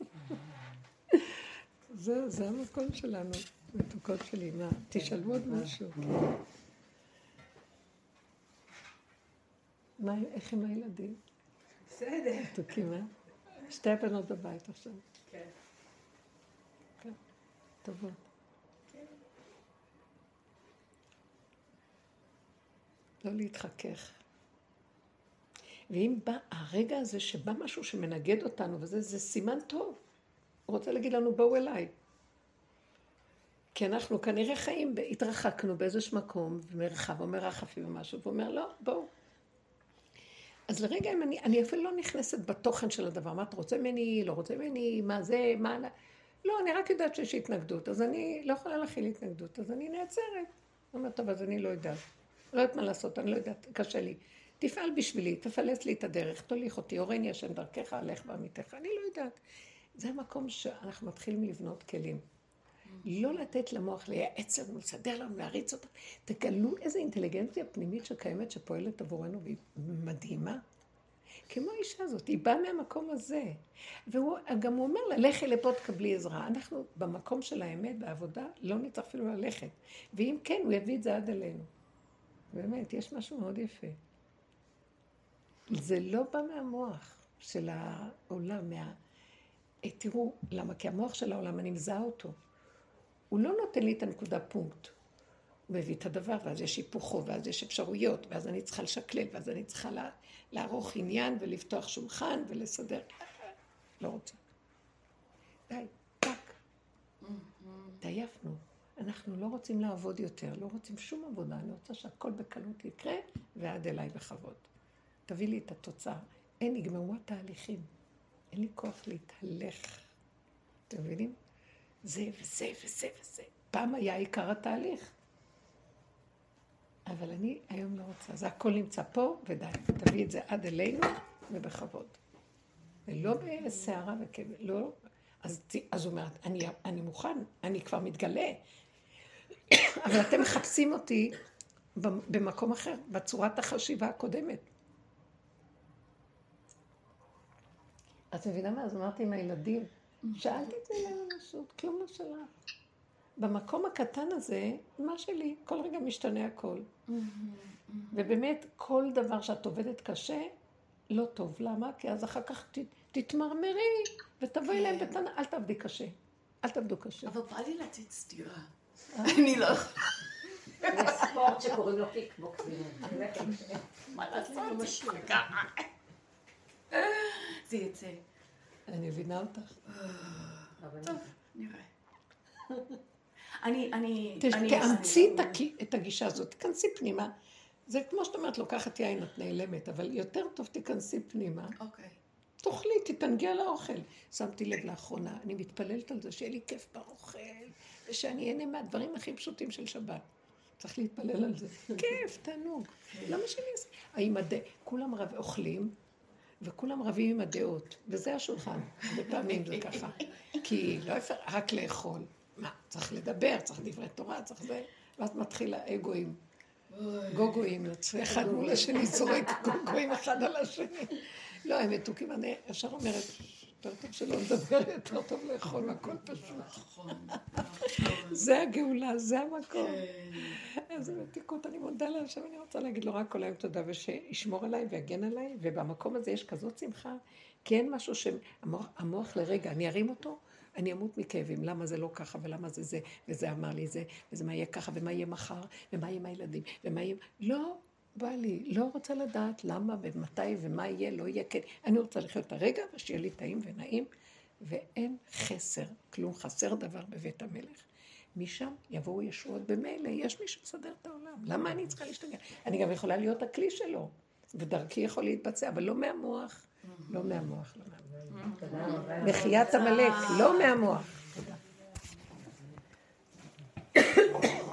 זה, זה המקום שלנו, מתוקות שלי. מה, תשאלו עוד משהו. מה, איך עם הילדים? בסדר. מתוקים, אה? שתי הבנות בבית עכשיו. כן. כן, טובות. לא להתחכך. ואם בא הרגע הזה שבא משהו שמנגד אותנו, וזה זה סימן טוב. הוא רוצה להגיד לנו, בואו אליי. כי אנחנו כנראה חיים, התרחקנו באיזשהו מקום, במרחב או מרחפי או משהו, והוא אומר, לא, בואו. אז לרגע, אם אני, אני אפילו לא נכנסת בתוכן של הדבר, מה אתה רוצה ממני, לא רוצה ממני, מה זה, מה... לא, אני רק יודעת שיש התנגדות, אז אני לא יכולה להכיל התנגדות, אז אני נעצרת. אומרת, טוב, אז אני לא יודעת. לא יודעת מה לעשות, אני לא יודעת, קשה לי. תפעל בשבילי, תפלס לי את הדרך, תוליך אותי, הורני השם דרכך, הלך בעמיתך, אני לא יודעת. זה המקום שאנחנו מתחילים לבנות כלים. לא לתת למוח לייעץ לנו, לסדר לנו, להריץ אותנו. תגלו איזו אינטליגנציה פנימית שקיימת, שפועלת עבורנו, והיא מדהימה. כמו האישה הזאת, היא באה מהמקום הזה. וגם הוא אומר לה, לכי לפה תקבלי עזרה. אנחנו במקום של האמת, בעבודה, לא נצטרך אפילו ללכת. ואם כן, הוא יביא את זה עד אלינו. באמת, יש משהו מאוד יפה. זה לא בא מהמוח של העולם, מה... אה, תראו, למה? כי המוח של העולם, אני מזהה אותו. הוא לא נותן לי את הנקודה פונקט. הוא מביא את הדבר, ואז יש היפוכו, ואז יש אפשרויות, ואז אני צריכה לשקלל, ואז אני צריכה לה, לערוך עניין ולפתוח שולחן ולסדר. לא רוצה. די, טק. התעייפנו. אנחנו לא רוצים לעבוד יותר, לא רוצים שום עבודה, אני רוצה שהכל בקלות יקרה, ועד אליי בכבוד. תביא לי את התוצאה. אין, נגמרו התהליכים. אין לי כוח להתהלך. אתם מבינים? זה וזה וזה וזה. פעם היה עיקר התהליך. אבל אני היום לא רוצה. זה הכל נמצא פה, ודי. תביא את זה עד אלינו, ובכבוד. ולא בסערה וכאב, לא. אז, הוא אומר, אני, אני מוכן, אני כבר מתגלה. אבל אתם מחפשים אותי במקום אחר, בצורת החשיבה הקודמת. את מבינה מה? אז אמרתי עם הילדים, שאל תתני להם ממשות, כלום לא שלך. במקום הקטן הזה, מה שלי, כל רגע משתנה הכל. ובאמת, כל דבר שאת עובדת קשה, לא טוב. למה? כי אז אחר כך ת, תתמרמרי ותבואי להם בטענה, אל תעבדי קשה. אל תעבדו קשה. אבל בא לי לתת סטירה. אני לא. יש ספורט שקוראים לו קיקבוקסינג. מה לעשות? זה יצא. אני מבינה אותך. טוב, נראה. אני, אני. תאמצי את הגישה הזאת, תיכנסי פנימה. זה כמו שאת אומרת, לוקחת יין, את נעלמת, אבל יותר טוב תיכנסי פנימה. אוקיי. תאכלי, תתענגי על האוכל. שמתי לב לאחרונה, אני מתפללת על זה שיהיה לי כיף באוכל, ושאני אהנה מהדברים הכי פשוטים של שבת. צריך להתפלל על זה. כיף, תענוג. למה שאני אעשה? האם הד... כולם רב... אוכלים, וכולם רבים עם הדעות, וזה השולחן. הרבה פעמים זה ככה. כי לא אפשר רק לאכול. מה, צריך לדבר, צריך דברי תורה, צריך זה, ואז מתחיל האגואים. גוגואים, יוצא אחד מול השני, זורק גוגואים אחד על השני. לא, הם מתוקים, אני ישר אומרת, יותר טוב שלא נדבר, יותר טוב לאכול, הכל פשוט. זה הגאולה, זה המקום. כן. איזה מתיקות, אני מודה להשם, אני רוצה להגיד לו רק כל היום תודה, ושישמור עליי ויגן עליי, ובמקום הזה יש כזאת שמחה, כי אין משהו שהמוח המוח לרגע, אני ארים אותו, אני אמות מכאבים, למה זה לא ככה, ולמה זה זה, וזה אמר לי זה, וזה מה יהיה ככה, ומה יהיה מחר, ומה יהיה עם הילדים, ומה יהיה... לא בא לי, לא רוצה לדעת למה ומתי ומה יהיה, לא יהיה, כן. אני רוצה לחיות את הרגע, ושיהיה לי טעים ונעים, ואין חסר, כלום חסר דבר בבית המלך. משם יבואו ישועות במילא, יש מי שמסדר את העולם. למה אני צריכה להשתגע? אני גם יכולה להיות הכלי שלו, ודרכי יכול להתבצע, אבל לא מהמוח. לא מהמוח, לא מהמוח. מחיית עמלק, לא מהמוח.